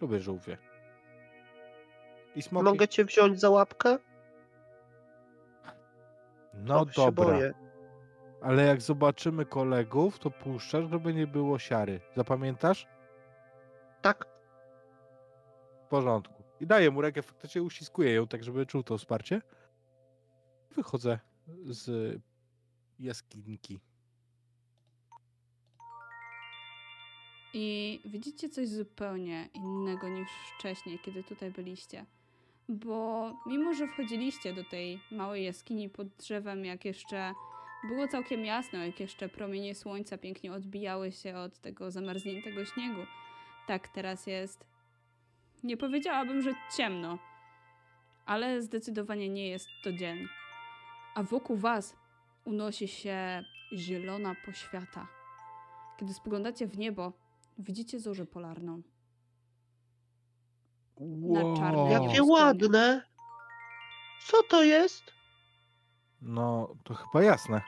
S4: Lubię żółwie. I smoki.
S3: Mogę cię wziąć za łapkę?
S4: No
S3: Trochę się
S4: dobra.
S3: boję.
S4: Ale jak zobaczymy kolegów, to puszczasz, żeby nie było siary. Zapamiętasz?
S3: Tak.
S4: W porządku. I daję mu rękę, faktycznie uściskuję ją, tak żeby czuł to wsparcie. Wychodzę z jaskinki.
S2: I widzicie coś zupełnie innego niż wcześniej, kiedy tutaj byliście. Bo mimo, że wchodziliście do tej małej jaskini pod drzewem, jak jeszcze było całkiem jasno, jak jeszcze promienie słońca pięknie odbijały się od tego zamarzniętego śniegu, tak teraz jest. Nie powiedziałabym, że ciemno, ale zdecydowanie nie jest to dzień. A wokół was unosi się zielona poświata. Kiedy spoglądacie w niebo, widzicie zorzę polarną. Na
S4: Wow.
S3: Jakie ładne. Co to jest?
S4: No, to chyba jasne.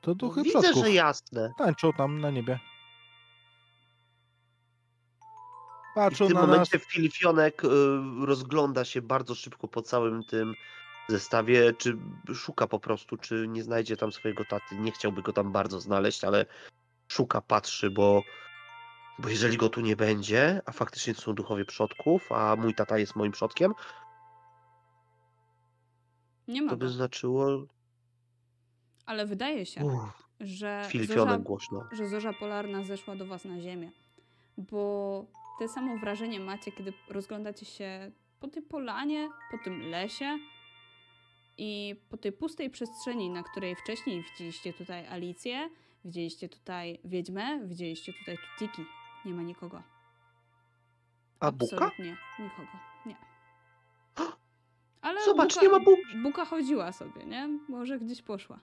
S4: To duchy
S3: Widzę,
S4: przodków.
S3: że jasne.
S4: Tańczą tam na niebie.
S3: I w
S4: Patrzą
S3: tym
S4: na nas.
S3: momencie Filifionek y, rozgląda się bardzo szybko po całym tym zestawie, czy szuka po prostu, czy nie znajdzie tam swojego taty. Nie chciałby go tam bardzo znaleźć, ale szuka, patrzy, bo, bo jeżeli go tu nie będzie, a faktycznie to są duchowie przodków, a mój tata jest moim przodkiem,
S2: Nie ma
S3: to by
S2: go.
S3: znaczyło...
S2: Ale wydaje się,
S3: Uff,
S2: że zorza,
S3: głośno.
S2: że zorza polarna zeszła do was na ziemię. Bo te samo wrażenie macie, kiedy rozglądacie się po tej polanie, po tym lesie i po tej pustej przestrzeni, na której wcześniej widzieliście tutaj Alicję, widzieliście tutaj Wiedźmę, widzieliście tutaj Tutiki. Nie ma nikogo.
S3: A Buka?
S2: Absolutnie nikogo. Nie. Ale
S3: Zobacz,
S2: Buka,
S3: nie ma Buki.
S2: Buka chodziła sobie, nie? Może gdzieś poszła.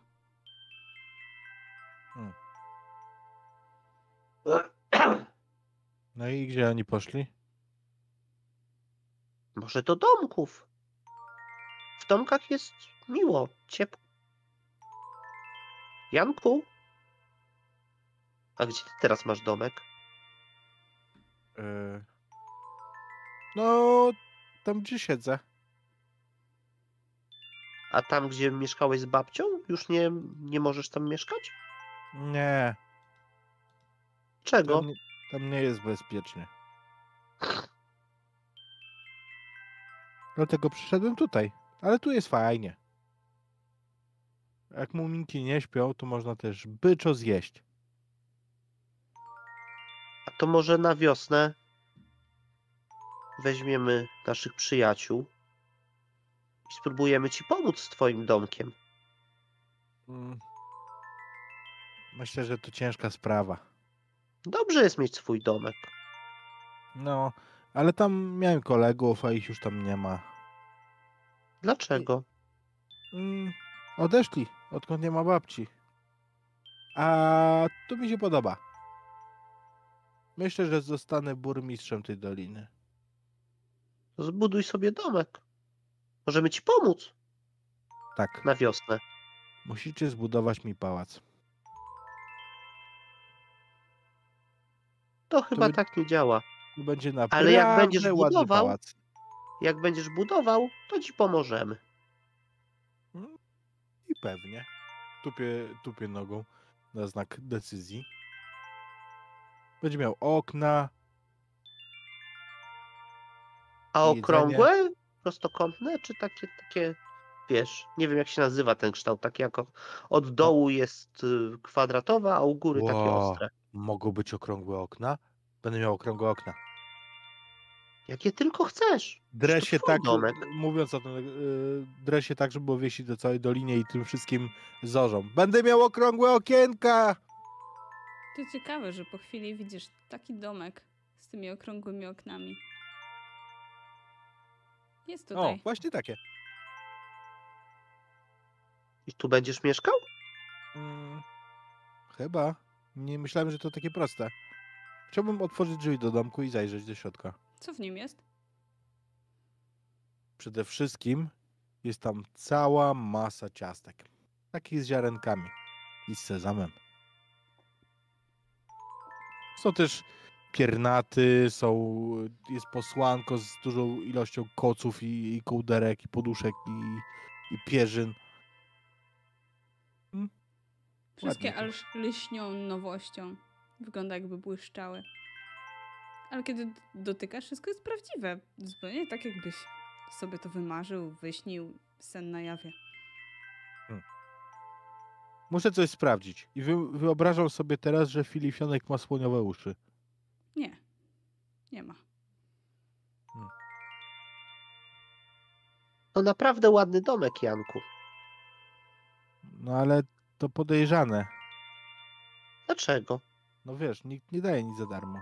S4: No i gdzie oni poszli?
S3: Może do domków. W domkach jest miło, ciepło. Janku? A gdzie ty teraz masz domek?
S4: Yy... No, tam gdzie siedzę.
S3: A tam, gdzie mieszkałeś z babcią, już nie, nie możesz tam mieszkać?
S4: Nie,
S3: Czego?
S4: tam nie, tam nie jest bezpiecznie. Dlatego przyszedłem tutaj. Ale tu jest fajnie. Jak muminki nie śpią, to można też byczo zjeść.
S3: A to może na wiosnę weźmiemy naszych przyjaciół spróbujemy ci pomóc z twoim domkiem.
S4: Mm. Myślę, że to ciężka sprawa.
S3: Dobrze jest mieć swój domek.
S4: No, ale tam miałem kolegów, a ich już tam nie ma.
S3: Dlaczego?
S4: Mm, odeszli, odkąd nie ma babci. A to mi się podoba. Myślę, że zostanę burmistrzem tej doliny.
S3: Zbuduj sobie domek. Możemy ci pomóc
S4: Tak,
S3: na wiosnę.
S4: musicie zbudować mi pałac.
S3: To chyba
S4: by-
S3: tak nie działa.
S4: Będzie naprawdę
S3: Ale jak będziesz
S4: ładny
S3: budował-
S4: pałac.
S3: Jak będziesz budował, to ci pomożemy.
S4: I pewnie. Tupię, tupię nogą na znak decyzji. Będzie miał okna.
S3: A
S4: Jedzenie.
S3: okrągłe, prostokątne, czy takie, takie, wiesz, nie wiem jak się nazywa ten kształt, takie jako od dołu jest y, kwadratowa, a u góry takie
S4: Ło.
S3: ostre.
S4: Mogą być okrągłe okna. Będę miał okrągłe okna.
S3: Jakie tylko chcesz. Twój
S4: tak,
S3: domek.
S4: mówiąc o tym, yy, drę się tak, żeby było wieścić do całej dolinie i tym wszystkim zorzom. Będę miał okrągłe okienka!
S2: To ciekawe, że po chwili widzisz taki domek z tymi okrągłymi oknami. Jest
S4: O,
S2: tutaj.
S4: właśnie takie.
S3: I tu będziesz mieszkał?
S4: Mm, chyba. Nie myślałem, że to takie proste. Chciałbym otworzyć drzwi do domku i zajrzeć do środka.
S2: Co w nim jest?
S4: Przede wszystkim jest tam cała masa ciastek. Takich z ziarenkami i z sezamem. Są też piernaty, są, jest posłanko z dużą ilością koców i, i kołderek, i poduszek, i, i pierzyn.
S2: Wszystkie
S4: Ładnie to.
S2: aż lśnią nowością. Wygląda jakby błyszczały. Ale kiedy dotykasz, wszystko jest prawdziwe. Zupełnie tak jakbyś sobie to wymarzył, wyśnił sen na jawie.
S4: Muszę coś sprawdzić. I wy, wyobrażam sobie teraz, że Filifionek ma słoniowe uszy.
S2: Nie. Nie ma.
S3: To naprawdę ładny domek, Janku.
S4: No ale to podejrzane.
S3: Dlaczego?
S4: No wiesz, nikt nie daje nic za darmo.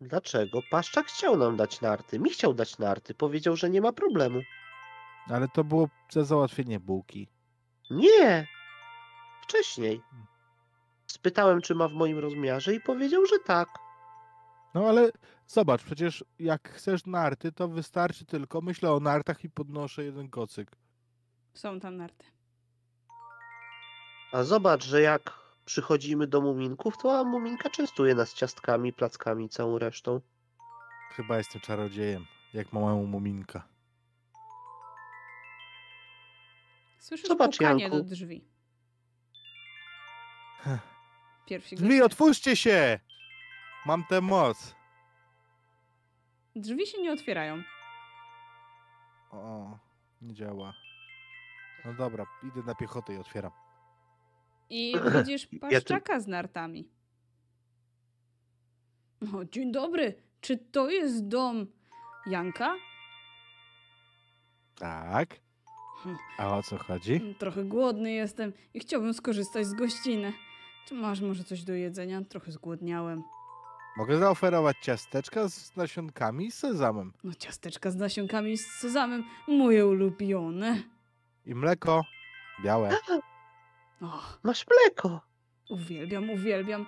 S3: Dlaczego? Paszczak chciał nam dać narty. Mi chciał dać narty. Powiedział, że nie ma problemu.
S4: Ale to było za załatwienie bułki.
S3: Nie! Wcześniej. Spytałem, czy ma w moim rozmiarze i powiedział, że tak.
S4: No ale zobacz, przecież jak chcesz narty, to wystarczy tylko, myślę o nartach i podnoszę jeden kocyk.
S2: Są tam narty.
S3: A zobacz, że jak przychodzimy do muminków, to a muminka częstuje nas ciastkami, plackami i całą resztą.
S4: Chyba jestem czarodziejem, jak małemu muminka.
S2: Słyszysz
S3: Zobacz,
S2: pukanie
S3: Janku.
S2: do drzwi.
S4: Heh.
S2: Pierwsi
S4: Drzwi,
S2: goście.
S4: otwórzcie się! Mam tę moc.
S2: Drzwi się nie otwierają.
S4: O, nie działa. No dobra, idę na piechotę i otwieram.
S2: I widzisz paszczaka z nartami. O, dzień dobry. Czy to jest dom Janka?
S4: Tak.
S2: Hm.
S4: A o co chodzi?
S2: Mm, Trochę głodny jestem i chciałbym skorzystać z gościny. Czy masz może coś do jedzenia? Trochę zgłodniałem.
S4: Mogę zaoferować ciasteczka z nasionkami i z sezamem.
S2: No ciasteczka z nasionkami z sezamem, moje ulubione.
S4: I mleko białe.
S2: Och,
S3: Masz mleko.
S2: uwielbiam, uwielbiam.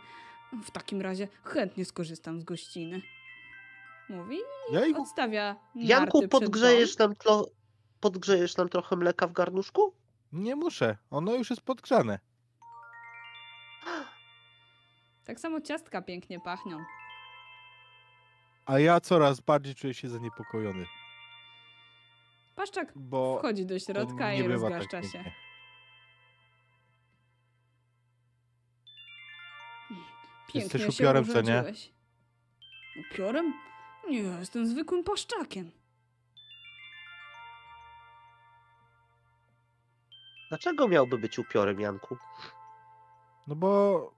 S2: W takim razie chętnie skorzystam z gościny. Mówi i
S4: Jejku.
S2: odstawia
S3: Janku,
S2: narty przed
S3: podgrzejesz nam, tlo... podgrzejesz nam trochę mleka w garnuszku?
S4: Nie muszę, ono już jest podgrzane.
S2: Tak samo ciastka pięknie pachnią.
S4: A ja coraz bardziej czuję się zaniepokojony,
S2: Paszczak
S4: bo
S2: wchodzi do środka i
S4: bywa tak
S2: rozgaszcza się.
S4: pięknie.
S2: Pięknie
S4: Jesteś
S2: się
S4: upiorem, co nie?
S2: urządziłeś. Upiorem? Nie, jestem zwykłym paszczakiem.
S3: Dlaczego miałby być upiorem, Janku?
S4: No bo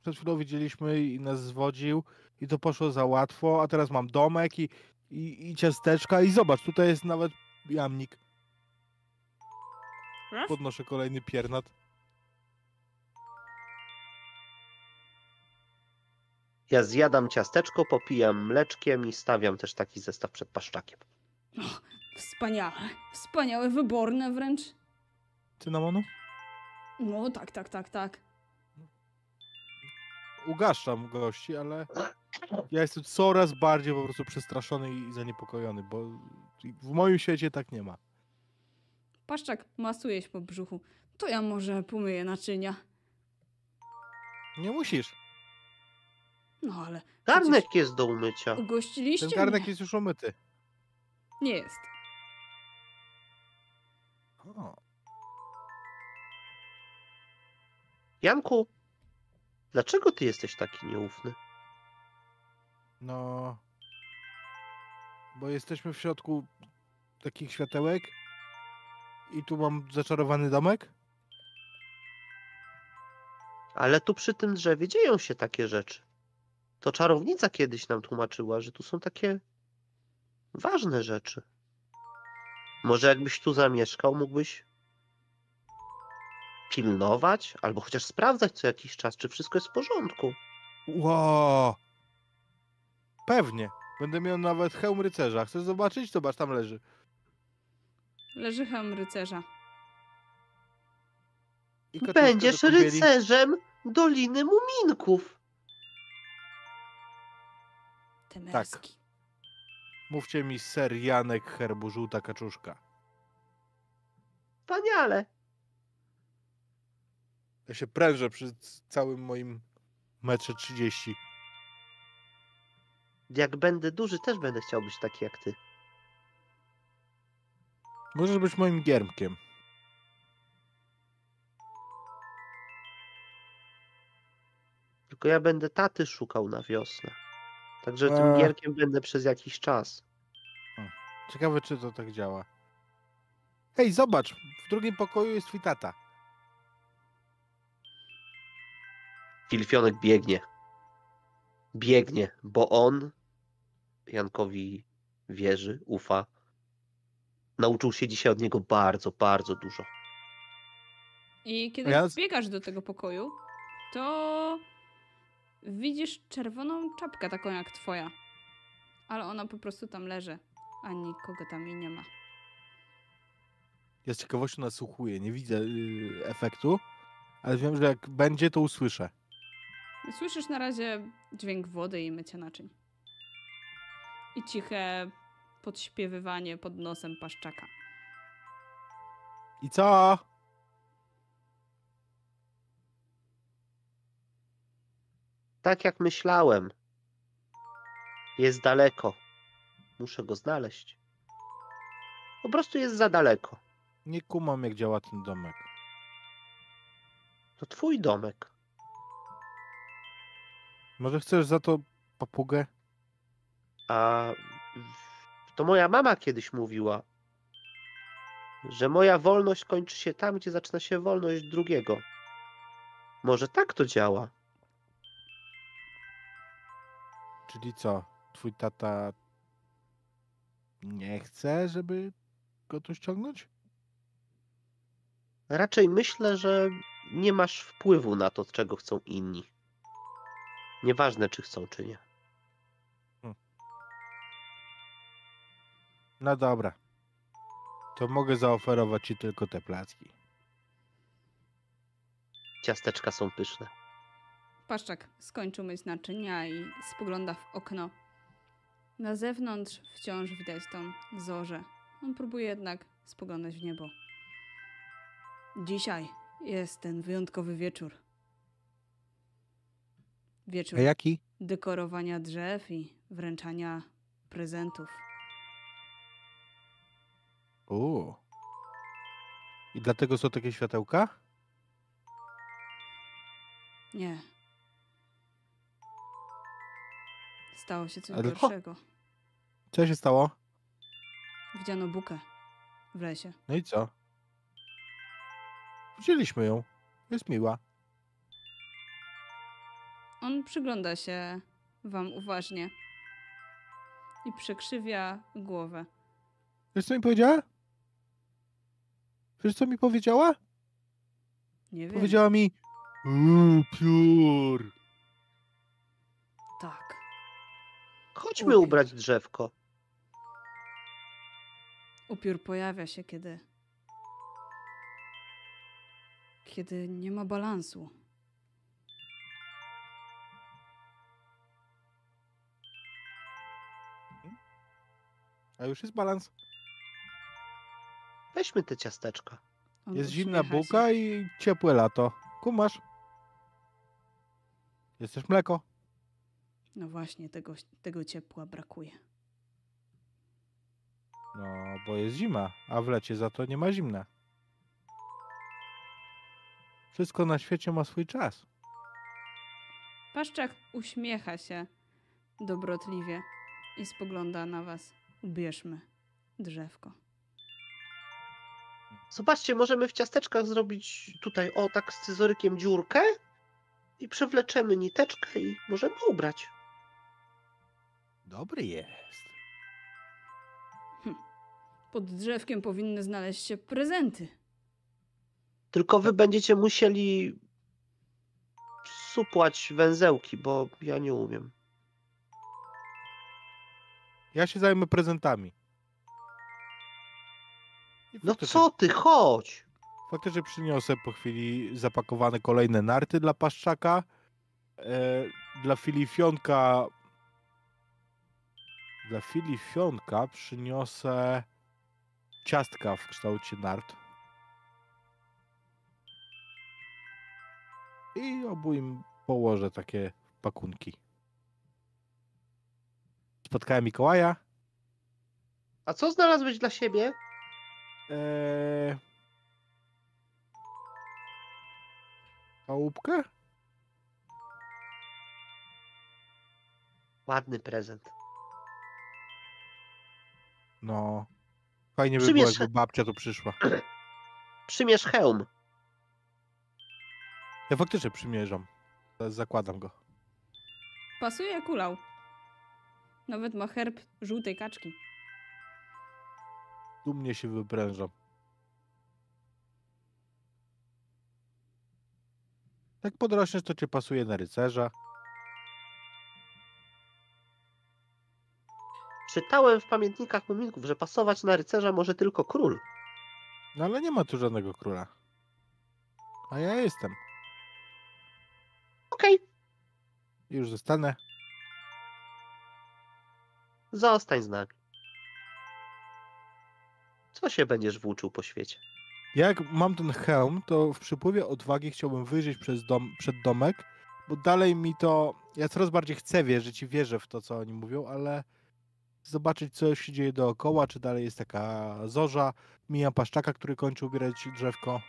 S4: przed chwilą widzieliśmy i nas zwodził i to poszło za łatwo, a teraz mam domek i, i, i ciasteczka i zobacz, tutaj jest nawet jamnik.
S2: Raz?
S4: Podnoszę kolejny piernat.
S3: Ja zjadam ciasteczko, popijam mleczkiem i stawiam też taki zestaw przed paszczakiem.
S2: Wspaniałe. Wspaniałe, wyborne wręcz.
S4: Cynamonu?
S2: No tak, tak, tak, tak.
S4: Ugaszczam gości, ale ja jestem coraz bardziej po prostu przestraszony i zaniepokojony, bo w moim świecie tak nie ma.
S2: Paszczak masuje się po brzuchu. To ja może pomyję naczynia.
S4: Nie musisz.
S2: No ale
S3: Garnek jest do umycia.
S2: ugościliście
S4: Ten garnek
S2: mnie.
S4: jest już umyty.
S2: Nie jest.
S4: O,
S3: Janku, dlaczego ty jesteś taki nieufny?
S4: no. Bo jesteśmy w środku takich światełek i tu mam zaczarowany domek.
S3: Ale tu przy tym drzewie dzieją się takie rzeczy. To czarownica kiedyś nam tłumaczyła, że tu są takie ważne rzeczy. Może jakbyś tu zamieszkał, mógłbyś pilnować, albo chociaż sprawdzać co jakiś czas, czy wszystko jest w porządku.
S4: Ło! Pewnie. Będę miał nawet hełm rycerza. Chcesz zobaczyć? Zobacz, tam leży.
S2: Leży hełm rycerza.
S3: Będziesz
S4: do
S3: rycerzem Doliny Muminków.
S2: Temerski.
S4: Mówcie mi ser Janek herbu żółta kaczuszka.
S3: Wspaniale.
S4: Ja się prężę przy całym moim metrze 30.
S3: Jak będę duży, też będę chciał być taki jak ty.
S4: Możesz być moim giermkiem.
S3: Tylko ja będę taty szukał na wiosnę. Także tym
S4: Eee.
S3: gierkiem będę przez jakiś czas.
S4: Ciekawe, czy to tak działa. Hej, zobacz! W drugim pokoju jest twój tata.
S3: Filfionek biegnie. Biegnie, bo on Jankowi wierzy, ufa. Nauczył się dzisiaj od niego bardzo, bardzo dużo.
S2: I kiedy
S4: Ja
S2: biegasz do tego pokoju, to widzisz czerwoną czapkę taką jak twoja. Ale ona po prostu tam leży, a nikogo tam i nie ma.
S4: Ja z ciekawością nasłuchuję. Nie widzę yy, efektu, ale wiem, że jak będzie, to usłyszę.
S2: Słyszysz na razie dźwięk wody i mycia naczyń. I ciche podśpiewywanie pod nosem paszczaka.
S4: I co?
S3: Tak jak myślałem. Jest daleko. Muszę go znaleźć. Po prostu jest za daleko.
S4: Nie kumam, jak działa ten domek.
S3: To twój domek.
S4: Może chcesz za to papugę?
S3: A to moja mama kiedyś mówiła, że moja wolność kończy się tam, gdzie zaczyna się wolność drugiego. Może tak to działa?
S4: Czyli co? Twój tata nie chce, żeby go tu ściągnąć?
S3: Raczej myślę, że nie masz wpływu na to, czego chcą inni. Nieważne, czy chcą, czy nie.
S4: No dobra. To mogę zaoferować ci tylko te placki.
S3: Ciasteczka są pyszne.
S2: Paszczak skończył myć naczynia i spogląda w okno. Na zewnątrz wciąż widać tą zorzę. On próbuje jednak spoglądać w niebo. Dzisiaj jest ten wyjątkowy wieczór. Wieczór
S4: A jaki?
S2: dekorowania drzew i wręczania prezentów.
S4: Uuu. I dlatego są takie światełka?
S2: Nie. Stało się coś
S4: Ale-
S2: gorszego.
S4: Co się stało?
S2: Widziano bukę w lesie.
S4: No i co? Wzięliśmy ją. Jest miła.
S2: On przygląda się wam uważnie i przekrzywia głowę.
S4: Wiesz co mi powiedziała? Wiesz co mi powiedziała?
S2: Nie wiem.
S4: Powiedziała mi Uuu, piór.
S2: Tak.
S3: Chodźmy
S2: Upiór.
S3: ubrać drzewko.
S2: Upiór pojawia się, kiedy. Kiedy nie ma balansu.
S4: A już jest balans.
S3: Weźmy te ciasteczka.
S2: On
S4: Jest zimna
S2: uśmiecha się.
S4: bułka i ciepłe lato. Kumasz? Jest też mleko.
S2: No właśnie, tego, tego ciepła brakuje.
S4: No, bo jest zima, a w lecie za to nie ma zimna. Wszystko na świecie ma swój czas.
S2: Paszczak uśmiecha się dobrotliwie i spogląda na was. Ubierzmy drzewko.
S3: Zobaczcie, możemy w ciasteczkach zrobić tutaj, o tak z scyzorykiem dziurkę i przewleczemy niteczkę i możemy ubrać.
S4: Dobry jest.
S2: Pod drzewkiem powinny znaleźć się prezenty.
S3: Tylko wy będziecie musieli supłać węzełki, bo ja nie umiem.
S4: Ja się zajmę prezentami.
S3: No co ty, chodź!
S4: Faktycznie przyniosę po chwili zapakowane kolejne narty dla Paszczaka. E, dla Filifionka dla Filifionka przyniosę ciastka w kształcie nart. I obu im położę takie pakunki. Spotkałem Mikołaja.
S3: A co znalazłeś dla siebie?
S4: Eee... Chałupkę?
S3: Ładny prezent.
S4: No. Fajnie by
S3: Przymierz-
S4: było, jakby babcia tu przyszła.
S3: Przymierz hełm.
S4: Ja faktycznie przymierzam. Zakładam go.
S2: Pasuje jak ulał. Nawet ma herb żółtej kaczki.
S4: Dumnie się wyprężam. Jak podrośniesz, to cię pasuje na rycerza.
S3: Czytałem w pamiętnikach muminków, że pasować na rycerza może tylko król.
S4: No ale nie ma tu żadnego króla. A ja jestem.
S3: Okej,
S4: Już zostanę.
S3: Zostań z nami. Co się będziesz włóczył po świecie?
S4: Jak mam ten hełm, to w przypływie odwagi chciałbym wyjrzeć przez dom, przed domek, bo dalej mi to. Ja coraz bardziej chcę wierzyć i wierzę w to, co oni mówią, ale zobaczyć, co się dzieje dookoła, czy dalej jest taka zorza. Mija paszczaka, który kończy ubierać drzewko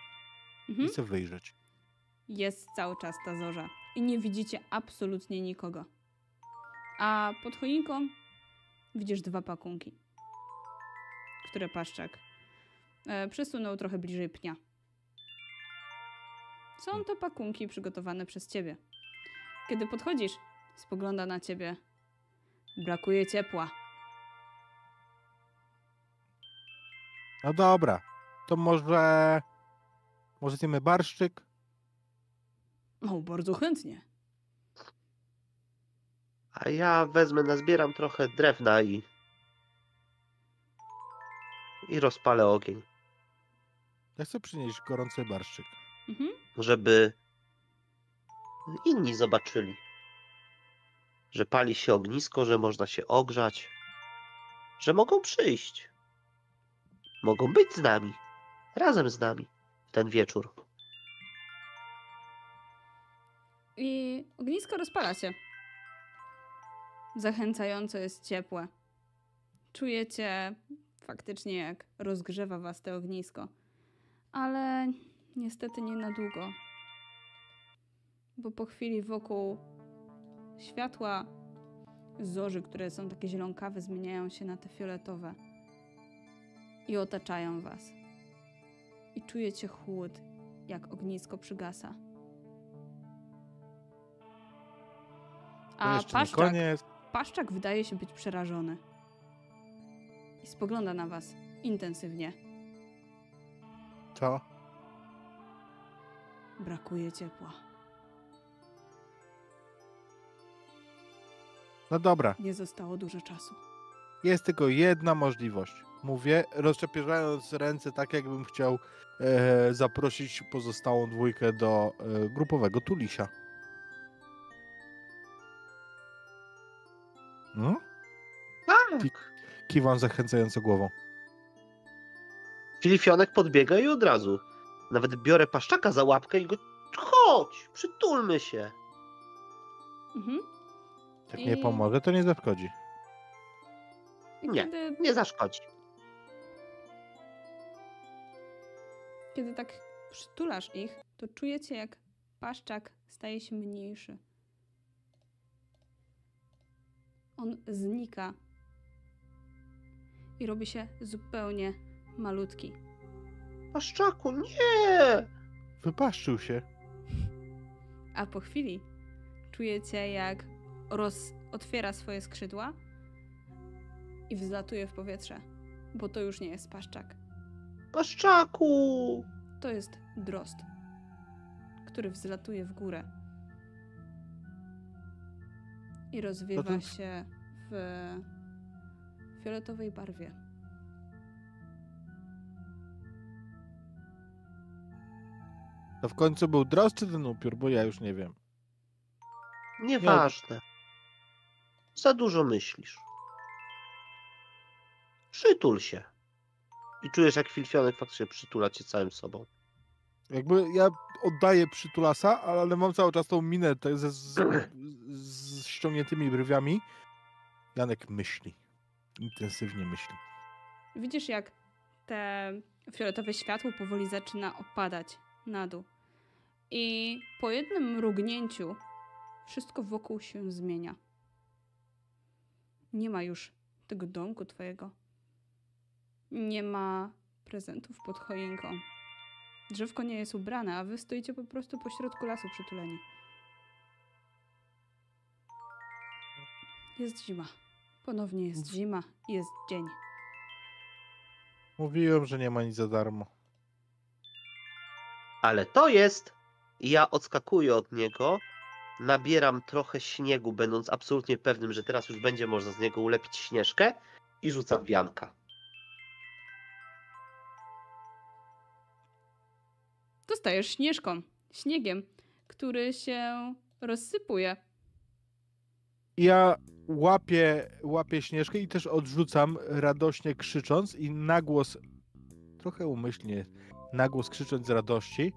S4: i
S2: Mhm.
S4: chcę wyjrzeć.
S2: Jest cały czas ta zorza i nie widzicie absolutnie nikogo. A pod choinką widzisz dwa pakunki, które paszczak e, przesunął trochę bliżej pnia. Są to pakunki przygotowane przez ciebie. Kiedy podchodzisz, spogląda na ciebie. Brakuje ciepła.
S4: No dobra, to może. Może zjemy barszczyk?
S2: O, bardzo chętnie.
S3: A ja wezmę, nazbieram trochę drewna i. i rozpalę ogień,
S4: Ja chcę przynieść gorący barszczyk.
S2: Mhm.
S3: żeby inni zobaczyli, że pali się ognisko, że można się ogrzać, że mogą przyjść. Mogą być z nami, razem z nami w ten wieczór.
S2: I ognisko rozpala się. Zachęcająco jest ciepłe. Czujecie faktycznie, jak rozgrzewa was to ognisko. Ale niestety nie na długo. Bo po chwili wokół światła zorzy, które są takie zielonkawe, zmieniają się na te fioletowe i otaczają was. I czujecie chłód, jak ognisko przygasa.
S4: To
S2: A
S4: jeszcze nie koniec.
S2: Paszczak wydaje się być przerażony. I spogląda na was intensywnie.
S4: Co?
S2: Brakuje ciepła.
S4: No dobra,
S2: Nie zostało dużo czasu.
S4: jest tylko jedna możliwość. Mówię, rozczepierzając ręce tak, jakbym chciał e, zaprosić pozostałą dwójkę do e, grupowego tulisia. No?
S3: Tak.
S4: Kiwam zachęcająco głową.
S3: Filifionek podbiega i od razu. Nawet biorę paszczaka za łapkę i go. Chodź, przytulmy się.
S2: Mhm.
S4: Jak nie
S2: I-
S4: pomoże, to nie zaszkodzi.
S3: Nie.
S2: Kiedy,
S3: Nie zaszkodzi.
S2: kiedy tak przytulasz ich, to czujecie, jak paszczak staje się mniejszy. On znika i robi się zupełnie malutki.
S3: Paszczaku, nie!
S4: Wypaszczył się.
S2: A po chwili czujecie, jak roz... otwiera swoje skrzydła i wzlatuje w powietrze, bo to już nie jest paszczak.
S3: Paszczaku!
S2: To jest drost, który wzlatuje w górę i rozwiewa
S4: Potem-
S2: się w fioletowej barwie.
S4: To w końcu był drost czy ten upiór, bo ja już nie wiem.
S3: Nieważne. Za dużo myślisz. Przytul się. I czujesz, jak Filifionek faktycznie przytula cię całym sobą.
S4: Jakby ja oddaję przytulasa, ale mam cały czas tą minę te- ze, z ściągniętymi brwiami. Janek myśli. Intensywnie myśli.
S2: Widzisz, jak te fioletowe światło powoli zaczyna opadać na dół. I po jednym mrugnięciu wszystko wokół się zmienia. Nie ma już tego domku twojego. Nie ma prezentów pod choinką. Drzewko nie jest ubrane, a wy stoicie po prostu po środku lasu przytuleni. Jest zima. Ponownie jest zima i jest dzień.
S4: Mówiłem, że nie ma nic za darmo.
S3: Ale to jest. I ja odskakuję od niego, nabieram trochę śniegu, będąc absolutnie pewnym, że teraz już będzie można z niego ulepić śnieżkę i rzucam wianka.
S2: Dostajesz śnieżką, śniegiem, który się rozsypuje.
S4: Ja łapię, łapię śnieżkę i też odrzucam radośnie krzycząc i na głos, trochę umyślnie, na głos krzycząc z radości,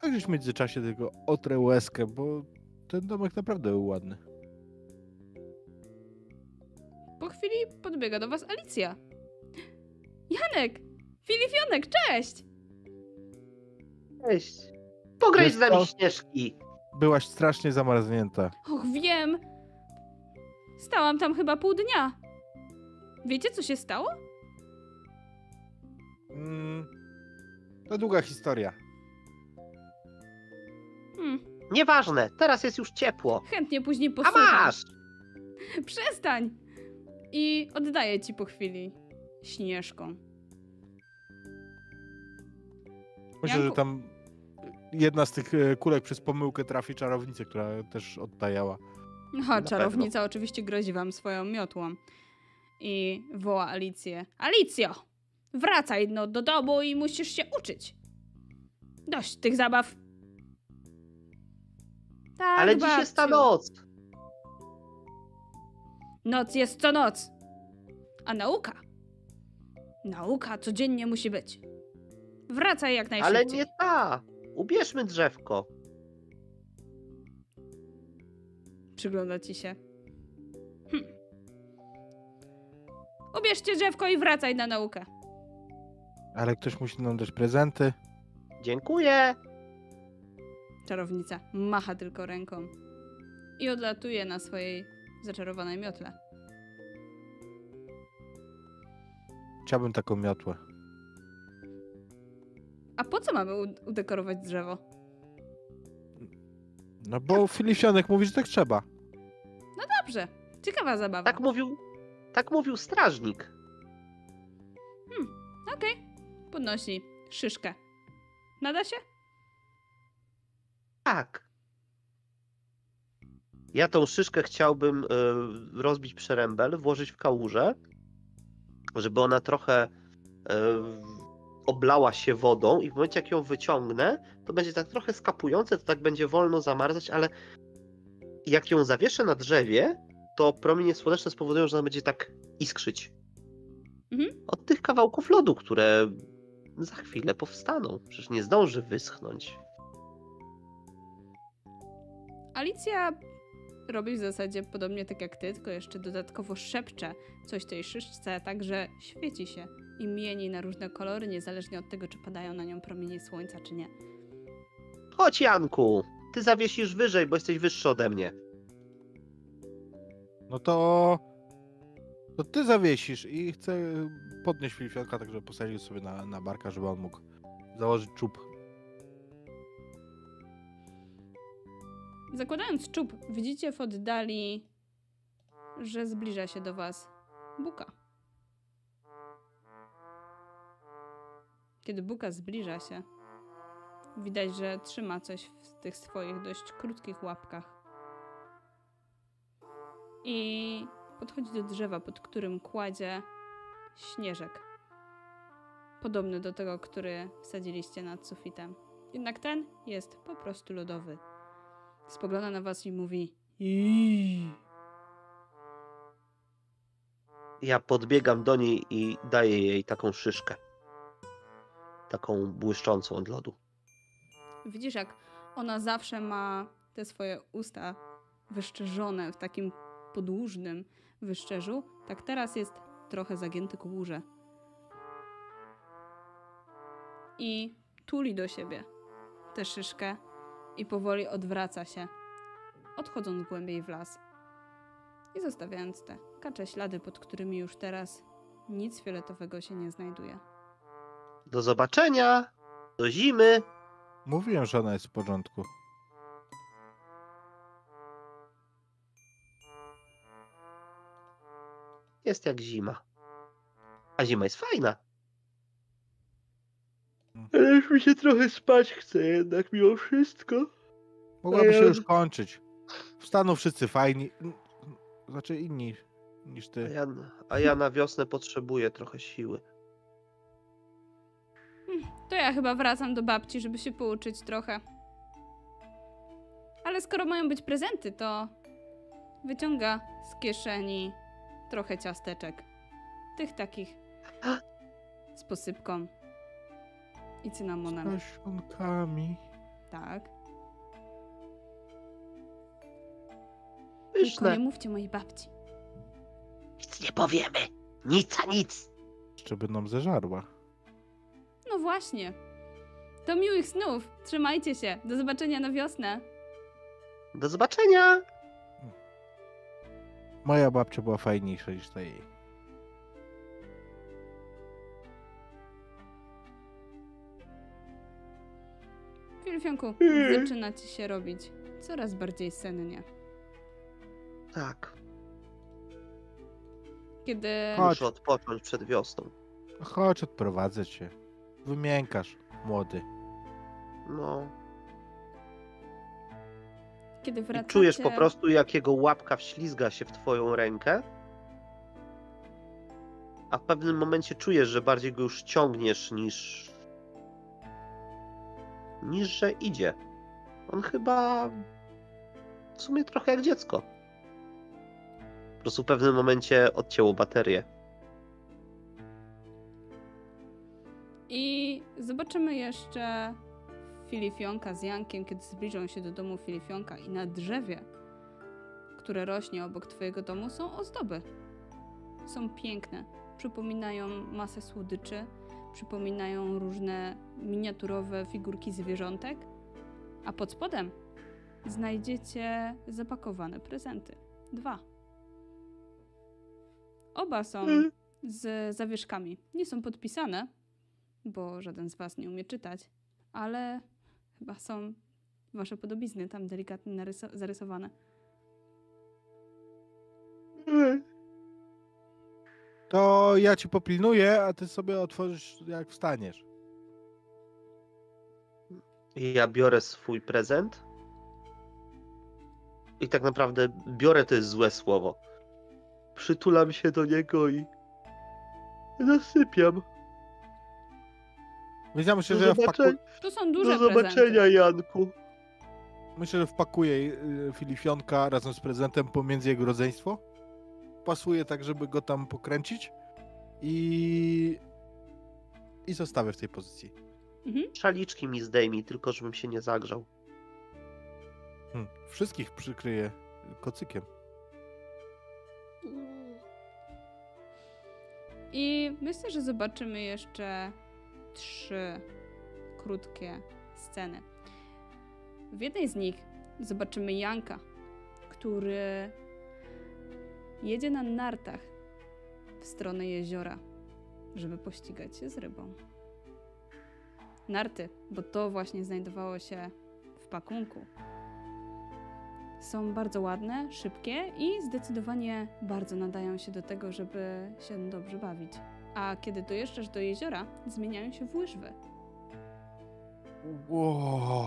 S4: a gdzieś w międzyczasie tylko otrę łezkę, bo ten domek naprawdę był ładny.
S2: Po chwili podbiega do was Alicja. Janek! Filifionek, cześć!
S3: Cześć. Pograj
S4: Wiesz
S3: z nami
S4: co?
S3: śnieżki.
S4: Byłaś strasznie zamarznięta.
S2: Och, wiem! Stałam tam chyba pół dnia. Wiecie, co się stało?
S4: Mm, to długa historia.
S2: Hmm,
S3: Nieważne, teraz jest już ciepło.
S2: chętnie później
S3: A
S2: posłucham.
S3: masz!
S2: Przestań! I oddaję ci po chwili śnieżką.
S4: Myślę, że
S2: Janku.
S4: tam jedna z tych e, kulek przez pomyłkę trafi czarownicę, która też odtajała.
S3: Na
S2: czarownica oczywiście grozi wam swoją miotłą. I woła Alicję. Alicjo! Wracaj no do domu i musisz się uczyć. Dość tych zabaw. Tak,
S3: Ale dziś jest ta
S2: babciu.
S3: noc.
S2: Noc jest co noc. A nauka? Nauka codziennie musi być. Wracaj jak najszybciej.
S3: Ale nie ta. Ubierzmy drzewko.
S2: Przygląda ci się. Hm. Ubierzcie drzewko i wracaj na naukę.
S4: Ale ktoś musi nam dać prezenty.
S3: Dziękuję.
S2: Czarownica macha tylko ręką i odlatuje na swojej zaczarowanej miotle.
S4: Chciałbym taką miotłę.
S2: A po co mamy udekorować drzewo?
S4: No bo Filifianek mówi, że tak trzeba.
S2: Dobrze, ciekawa zabawa.
S3: Tak mówił, tak mówił strażnik.
S2: Okej, podnosi szyszkę. Nada się?
S3: Tak. Ja tą szyszkę chciałbym y, rozbić przerębel, włożyć w kałużę, żeby ona trochę y, oblała się wodą i w momencie jak ją wyciągnę, to będzie tak trochę skapujące, to tak będzie wolno zamarzać, ale jak ją zawieszę na drzewie, to promienie słoneczne spowodują, że ona będzie tak iskrzyć.
S2: Mhm.
S3: Od tych kawałków lodu, które za chwilę powstaną. Przecież nie zdąży wyschnąć.
S2: Alicja robi w zasadzie podobnie tak jak ty, tylko jeszcze dodatkowo szepcze coś tej szyszce, tak że świeci się i mieni na różne kolory, niezależnie od tego, czy padają na nią promienie słońca, czy nie.
S3: Chodź, Janku, ty zawiesisz wyżej, bo jesteś wyższy ode mnie.
S4: No to... To ty zawiesisz i chcę podnieść Filifianka, tak żeby posadził sobie na, na barka, żeby on mógł założyć czub.
S2: Zakładając czub, widzicie w oddali, że zbliża się do was Buka. Kiedy Buka zbliża się, widać, że trzyma coś w tych swoich dość krótkich łapkach. I podchodzi do drzewa, pod którym kładzie śnieżek. Podobny do tego, który wsadziliście nad sufitem. Jednak ten jest po prostu lodowy. Spogląda na was i mówi Iii.
S3: Ja podbiegam do niej i daję jej taką szyszkę. Taką błyszczącą od lodu.
S2: Widzisz, jak ona zawsze ma te swoje usta wyszczerzone w takim podłużnym wyszczerzu, tak teraz jest trochę zagięty ku górze. I tuli do siebie tę szyszkę i powoli odwraca się, odchodząc głębiej w las. I zostawiając te kacze ślady, pod którymi już teraz nic fioletowego się nie znajduje.
S3: Do zobaczenia! Do zimy!
S4: Mówiłem, że ona jest w porządku.
S3: Jest jak zima. A zima jest fajna.
S4: Mm.
S3: Ale już mi się trochę spać chce jednak mimo wszystko.
S4: Mogłaby się
S3: ja-
S4: już kończyć. Wstaną wszyscy fajni. Znaczy inni niż
S3: A
S4: ty.
S3: ja, a ja na wiosnę potrzebuję trochę siły.
S2: Ja chyba wracam do babci, żeby się pouczyć trochę. Ale skoro mają być prezenty, to wyciąga z kieszeni trochę ciasteczek. Tych takich z posypką. i cynamonem.
S4: Nasionkami.
S2: Tak. Tylko
S3: Pyszne.
S2: nie mówcie mojej babci.
S3: Nic nie powiemy. Nic a nic.
S4: Jeszcze by nam zeżarła.
S2: Właśnie. To miłych snów. Trzymajcie się. Do zobaczenia na wiosnę.
S3: Do zobaczenia.
S4: Moja babcia była fajniejsza niż ta jej.
S2: Filfianku,
S3: Mhm.
S2: zaczyna ci się robić coraz bardziej sennie.
S3: Tak.
S2: Kiedy
S4: Chodź.
S3: Muszę odpocząć przed wiosną.
S4: Chodź, odprowadzę cię. Wymiękasz, młody.
S3: No.
S2: Kiedy
S3: I
S2: wracacie...
S3: czujesz po prostu, jak jego łapka wślizga się w twoją rękę. A w pewnym momencie czujesz, że bardziej go już ciągniesz niż. niż że idzie. On chyba. w sumie trochę jak dziecko. Po prostu w pewnym momencie odcięło baterię.
S2: I zobaczymy jeszcze Filifionka z Jankiem, kiedy zbliżą się do domu Filifionka i na drzewie, które rośnie obok twojego domu, są ozdoby. Są piękne. Przypominają masę słodyczy, przypominają różne miniaturowe figurki zwierzątek, a pod spodem znajdziecie zapakowane prezenty. Dwa. Oba są
S3: Mm.
S2: z zawieszkami. Nie są podpisane, bo żaden z was nie umie czytać, ale chyba są wasze podobizny tam delikatnie zarysowane.
S4: To ja ci popilnuję, a ty sobie otworzysz jak wstaniesz.
S3: I ja biorę swój prezent. I tak naprawdę biorę to jest złe słowo. Przytulam się do niego i. zasypiam.
S4: Więc ja myślę,
S3: Do
S4: że ja wpaku...
S3: zobaczenia,
S2: To są duże
S3: do zobaczenia
S2: prezenty.
S3: Janku.
S4: myślę, że wpakuję y, Filifionka razem z prezentem pomiędzy jego rodzeństwo. Pasuję tak, żeby go tam pokręcić. I... I zostawię w tej pozycji.
S2: Mhm.
S3: Szaliczki mi zdejmij, tylko żebym się nie zagrzał.
S4: Hmm. Wszystkich przykryję kocykiem.
S2: I myślę, że zobaczymy jeszcze trzy krótkie sceny. W jednej z nich zobaczymy Janka, który jedzie na nartach w stronę jeziora, żeby pościgać się z rybą. Narty, bo to właśnie znajdowało się w pakunku. Są bardzo ładne, szybkie i zdecydowanie bardzo nadają się do tego, żeby się dobrze bawić. A kiedy dojeżdżasz do jeziora, zmieniają się w łyżwy,
S4: Wow.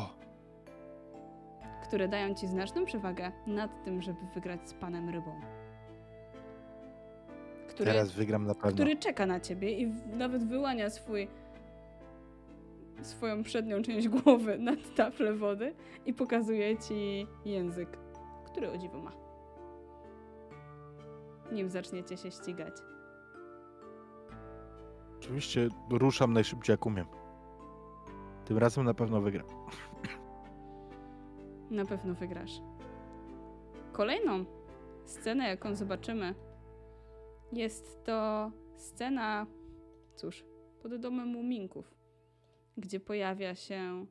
S2: które dają ci znaczną przewagę nad tym, żeby wygrać z panem rybą. Który,
S4: Teraz wygram na pewno.
S2: który czeka na ciebie i nawet wyłania swój swoją przednią część głowy nad taflę wody i pokazuje ci język, który o dziwo ma. Nim zaczniecie się ścigać.
S4: Oczywiście ruszam najszybciej jak umiem. Tym razem na pewno wygram.
S2: Na pewno wygrasz. Kolejną scenę, jaką zobaczymy, jest to scena, cóż, pod domem muminków, gdzie pojawia się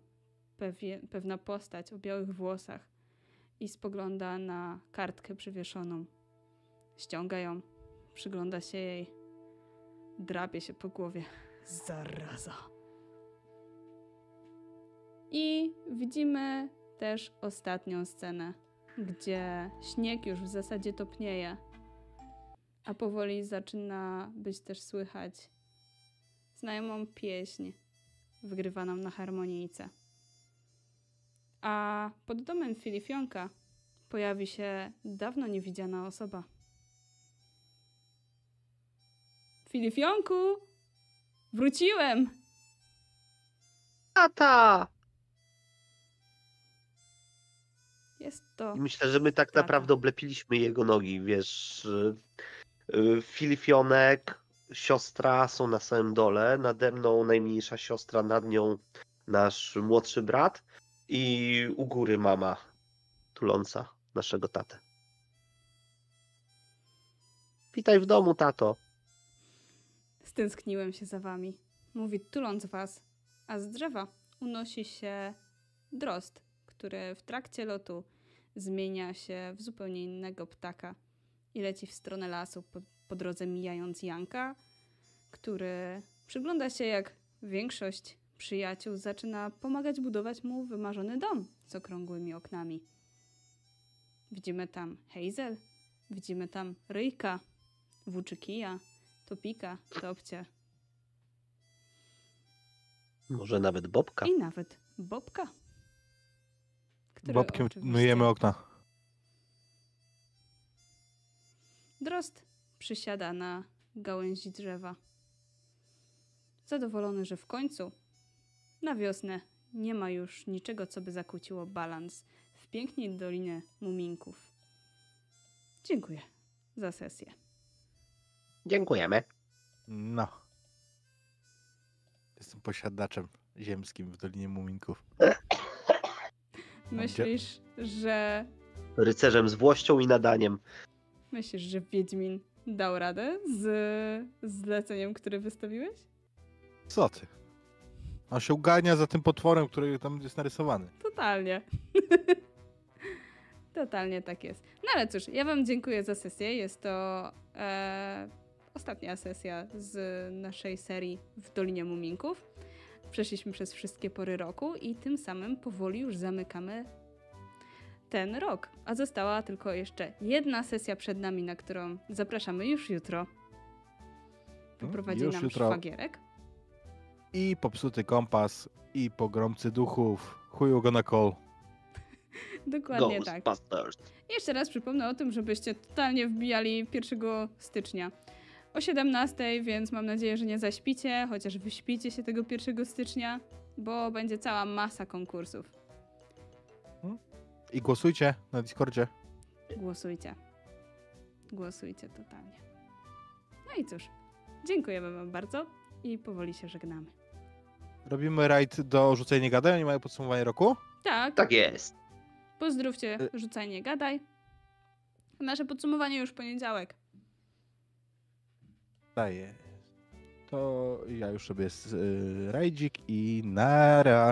S2: pewie, pewna postać o białych włosach i spogląda na kartkę przywieszoną. Ściąga ją, przygląda się jej, drapie się po głowie. Zaraza. I widzimy też ostatnią scenę, gdzie śnieg już w zasadzie topnieje, a powoli zaczyna być też słychać znajomą pieśń wygrywaną na harmonijce. A pod domem Filifionka pojawi się dawno niewidziana osoba. Filifionku! Wróciłem!
S3: Tata!
S2: Jest to.
S3: I myślę, że my tak
S2: Tata.
S3: naprawdę oblepiliśmy jego nogi, wiesz. y, Filifionek siostra są na samym dole, nade mną najmniejsza siostra, nad nią nasz młodszy brat i u góry mama tuląca naszego tatę. Witaj w domu, tato.
S2: Stęskniłem się za wami. Mówi, tuląc was. A z drzewa unosi się drost, który w trakcie lotu zmienia się w zupełnie innego ptaka i leci w stronę lasu, po, po drodze mijając Janka, który przygląda się jak większość przyjaciół zaczyna pomagać budować mu wymarzony dom z okrągłymi oknami. Widzimy tam Hazel, widzimy tam Ryjka, Włóczykija, Topika, Topcie
S3: Może nawet Bobka.
S2: i nawet Bobka. który
S4: Bobkiem
S2: oczywiście-
S4: myjemy okna.
S2: Drost przysiada na gałęzi drzewa. Zadowolony, że w końcu na wiosnę nie ma już niczego, co by zakłóciło balans w pięknej dolinie muminków. Dziękuję za sesję.
S3: Dziękujemy.
S4: No. Jestem posiadaczem ziemskim w Dolinie Muminków.
S2: Myślisz, że
S3: Rycerzem z włością i nadaniem.
S2: myślisz, że Wiedźmin dał radę z zleceniem, które wystawiłeś?
S4: Co ty? On się ugania za tym potworem, który tam jest narysowany.
S2: Totalnie. Totalnie tak jest. No ale cóż, ja Wam dziękuję za sesję. Jest to e, ostatnia sesja z naszej serii w Dolinie Muminków. Przeszliśmy przez wszystkie pory roku i tym samym powoli już zamykamy ten rok. A została tylko jeszcze jedna sesja przed nami, na którą zapraszamy już jutro. Poprowadzi
S4: Już
S2: nam
S4: jutro.
S2: szwagierek.
S4: I popsuty kompas, i pogromcy duchów. Chuju go na kol.
S2: Dokładnie tak. Jeszcze raz przypomnę o tym, żebyście totalnie wbijali 1 stycznia o 17, więc mam nadzieję, że nie zaśpicie, chociaż wyśpicie się tego 1 stycznia, bo będzie cała masa konkursów.
S4: I głosujcie na Discordzie.
S2: Głosujcie. Głosujcie totalnie. No i cóż, dziękujemy Wam bardzo i powoli się żegnamy.
S4: Robimy raid do rzucenia gadania, oni mają podsumowanie roku.
S2: Tak,
S3: Tak jest.
S2: pozdrówcie,
S4: Y-
S2: rzucaj, nie gadaj. Nasze podsumowanie już w poniedziałek.
S4: To ja już sobie z y, rajdzik i nara.